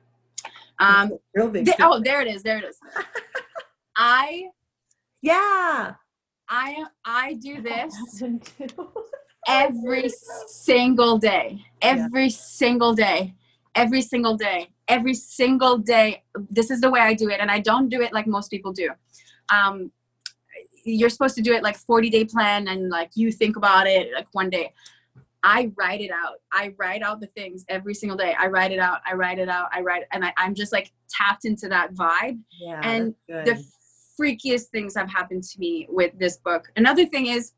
Um real big. th- oh there it is, there it is. I yeah. I I do this every single day every single day every single day every single day. This is the way i do it and i don't do it like most people do. Um you're supposed to do it like 40 day plan and like you think about it like one day. I write it out. I write out the things every single day. I write it out. I write it out. I write and I, i'm just like tapped into that vibe. Yeah. and the freakiest things have happened to me with this book. Another thing is,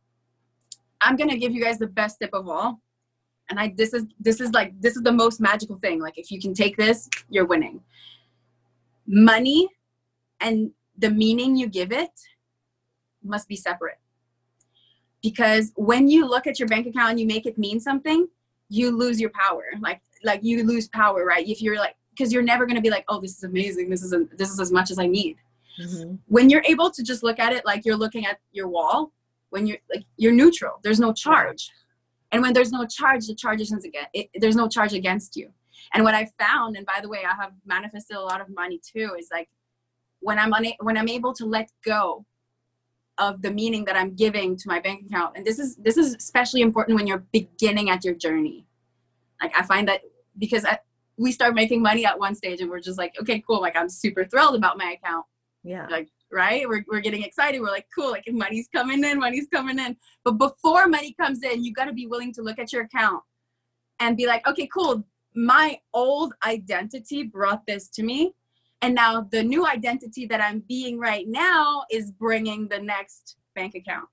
I'm gonna give you guys the best tip of all, and I this is this is like this is the most magical thing. Like if you can take this, you're winning. Money and the meaning you give it must be separate. Because when you look at your bank account and you make it mean something, you lose your power. Like like you lose power, right? If you're like because you're never gonna be like, oh, this is amazing. This is a, this is as much as I need Mhm. when you're able to just look at it like you're looking at your wall when you're like you're neutral there's no charge and when there's no charge the charge isn't again it, there's no charge against you. And what i found and by the way i have manifested a lot of money too is like when i'm una- when i'm able to let go of the meaning that i'm giving to my bank account and this is this is especially important when you're beginning at your journey. Like i find that because I, we start making money at one stage and we're just like okay cool like i'm super thrilled about my account. Yeah. like right we're, we're getting excited we're like cool like money's coming in money's coming in but before money comes in you got to be willing to look at your account and be like okay cool my old identity brought this to me and now the new identity that i'm being right now is bringing the next bank account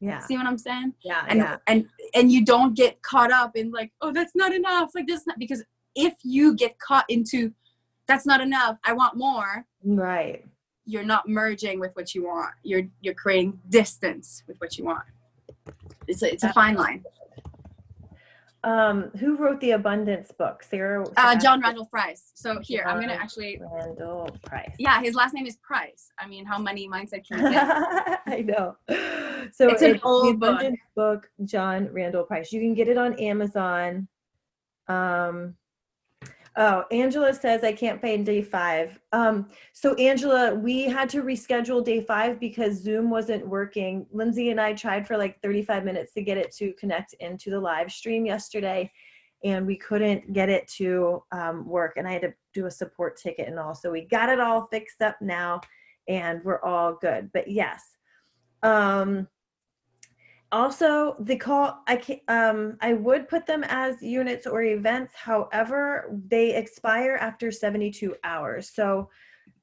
Yeah. see what i'm saying Yeah. and yeah. and and you don't get caught up in like oh that's not enough like this not because if you get caught into that's not enough i want more Right. You're not merging with what you want. You're you're creating distance with what you want. It's a it's a fine line. Um, who wrote the abundance book? Sarah Uh, John Randolph Price. So here I'm gonna actually Randolph Price. yeah his last name is Price. I mean how many mindset can you get? I know. So It's it's, an old the book. book, John Randolph Price. You can get it on Amazon. Um, oh, Angela says I can't pay day five. Um, so Angela, we had to reschedule day five because Zoom wasn't working. Lindsay and I tried for like 35 minutes to get it to connect into the live stream yesterday, and we couldn't get it to um, work. And I had to do a support ticket and all. So we got it all fixed up now, and we're all good. But yes. Um, also the call i can um i would put them as units or events however they expire after 72 hours. So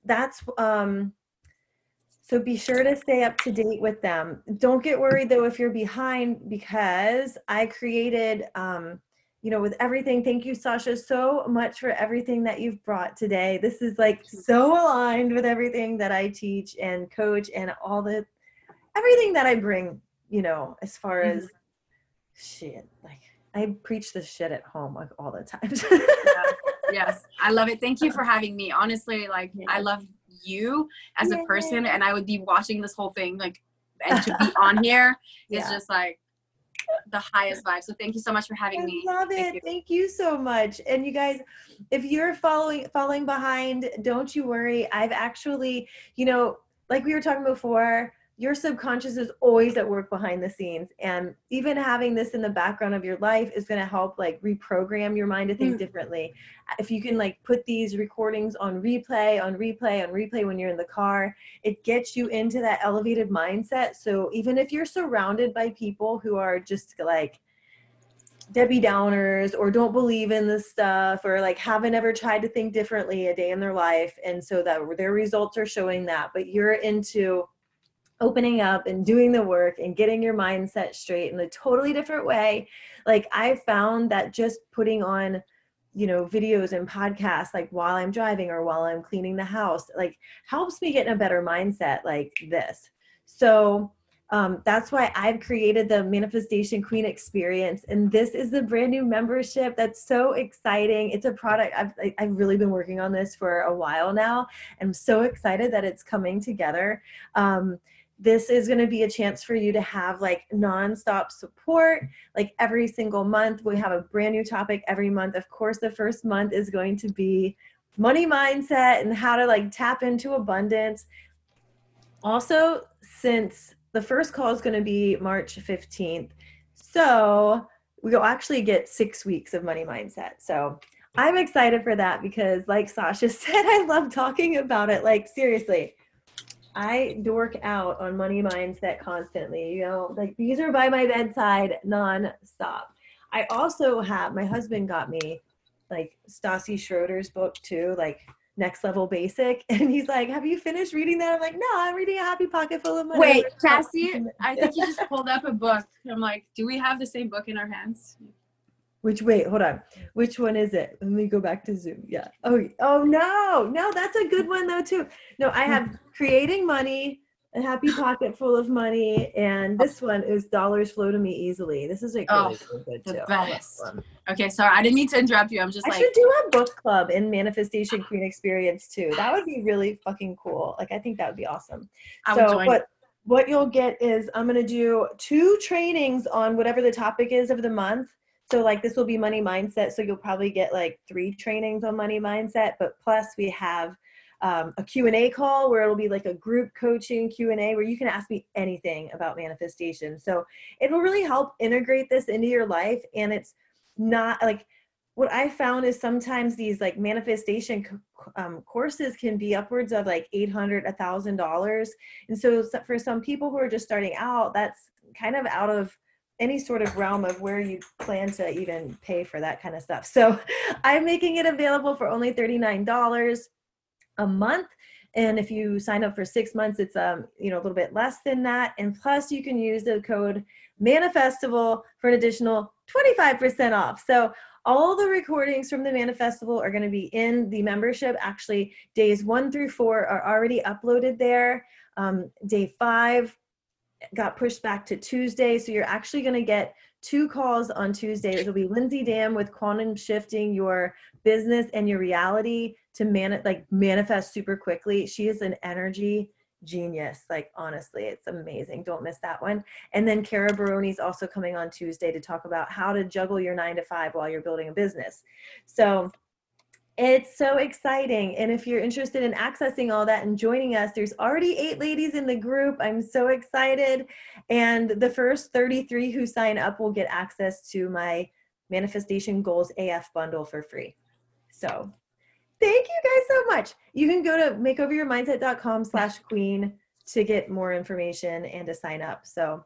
that's um so be sure to stay up to date with them. Don't get worried though if you're behind because i created um you know with everything thank you sacha so much for everything that you've brought today. This is like so aligned with everything that i teach and coach and all the everything that i bring you know, as far Mhm. as shit, like I preach this shit at home like all the time. yes, I love it. Thank you for having me. Honestly, like I love you as a person, and I would be watching this whole thing like and to be on here is Yeah. just like the highest vibe. So thank you so much for having I me. love Thank it. you. Thank you so much. And you guys, if you're following falling behind, don't you worry. I've actually, you know, like we were talking before, your subconscious is always at work behind the scenes. And even having this in the background of your life is going to help like reprogram your mind to think Mm. differently. If you can like put these recordings on replay, on replay, on replay when you're in the car, it gets you into that elevated mindset. So even if you're surrounded by people who are just like Debbie Downers or don't believe in this stuff or like haven't ever tried to think differently a day in their life, and so that their results are showing that, but you're into opening up and doing the work and getting your mindset straight in a totally different way. Like I found that just putting on you know videos and podcasts like while i'm driving or while i'm cleaning the house like helps me get in a better mindset like this so um, that's why I've created the Manifestation Queen experience. And this is the brand new membership that's so exciting. It's a product I've, I've really been working on this for a while now. I'm so excited that it's coming together. Um, this is going to be a chance for you to have like nonstop support. Like every single month we have a brand new topic every month. Of course the first month is going to be money mindset and how to like tap into abundance. Also since the first call is going to be march 15th so we'll actually get six weeks of money mindset. So i'm excited for that because like sacha said i love talking about it. Like seriously I dork out on money mindset constantly. You know, like these are by my bedside non-stop. I also have my husband got me like Stassi Schroeder's book too, like Next Level Basic, and he's like, "Have you finished reading that?" I'm like, "No, I'm reading a Happy Pocket Full of Money." Wait, Cassie, I think you just pulled up a book. I'm like, do we have the same book in our hands? Which wait, hold on. Which one is it? Let me go back to Zoom. Yeah. Oh, oh no, no, that's a good one though too. No, I have creating money, a happy pocket full of money, and this one is dollars flow to me easily. This is like really, oh, really good too. Best. Okay, sorry, I didn't mean to interrupt you. I'm just I like should do a book club in Manifestation Queen Experience too. That would be really fucking cool. Like I think that would be awesome. I so what what you'll get is I'm gonna do two trainings on whatever the topic is of the month so like this will be money mindset so you'll probably get like three trainings on money mindset but plus we have um, a q&a call where it'll be like a group coaching q&a where you can ask me anything about manifestation. So it'll really help integrate this into your life and it's not like what i found is sometimes these like manifestation um, courses can be upwards of like 800 a thousand dollars. And so for some people who are just starting out that's kind of out of any sort of realm of where you plan to even pay for that kind of stuff. So I'm making it available for only $39 a month. And if you sign up for six months, it's um, you know, a little bit less than that. And plus you can use the code Manifestival for an additional 25% off. So all the recordings from the Manifestival are going to be in the membership. Actually, days one through four are already uploaded there. Um, day five got pushed back to Tuesday. So you're actually going to get two calls on Tuesday. It'll be Lindsay Dam with quantum shifting your business and your reality to man like manifest super quickly. She is an energy genius. Like honestly, it's amazing. Don't miss that one. And then Kara Baroni is also coming on Tuesday to talk about how to juggle your nine to five while you're building a business. So it's so exciting. And if you're interested in accessing all that and joining us, there's already eight ladies in the group. I'm so excited. And the first 33 who sign up will get access to my Manifestation Goals AF bundle for free. So thank you guys so much. You can go to makeoveryourmindset.com slash queen to get more information and to sign up. So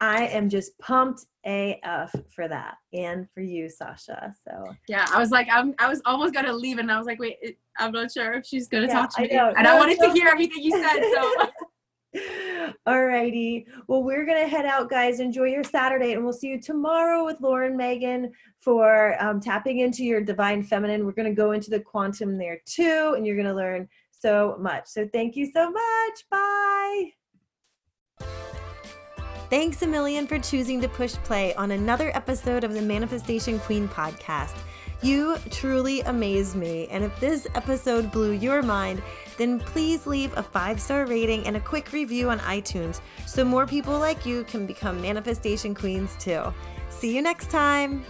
I am just pumped AF for that and for you, Sacha. So yeah, I was like, I'm, I was almost gonna leave, and I was like, wait, I'm not sure if she's gonna yeah, talk to me, I and no, I wanted no. to hear everything you said. So. Alrighty. Well, we're gonna head out, guys. Enjoy your Saturday, and we'll see you tomorrow with Lauren Megan for um, tapping into your divine feminine. We're gonna go into the quantum there too, and you're gonna learn so much. So thank you so much. Bye. Thanks a million for choosing to push play on another episode of the Manifestation Queen podcast. You truly amaze me, and if this episode blew your mind, then please leave a five star rating and a quick review on iTunes so more people like you can become manifestation queens too. See you next time.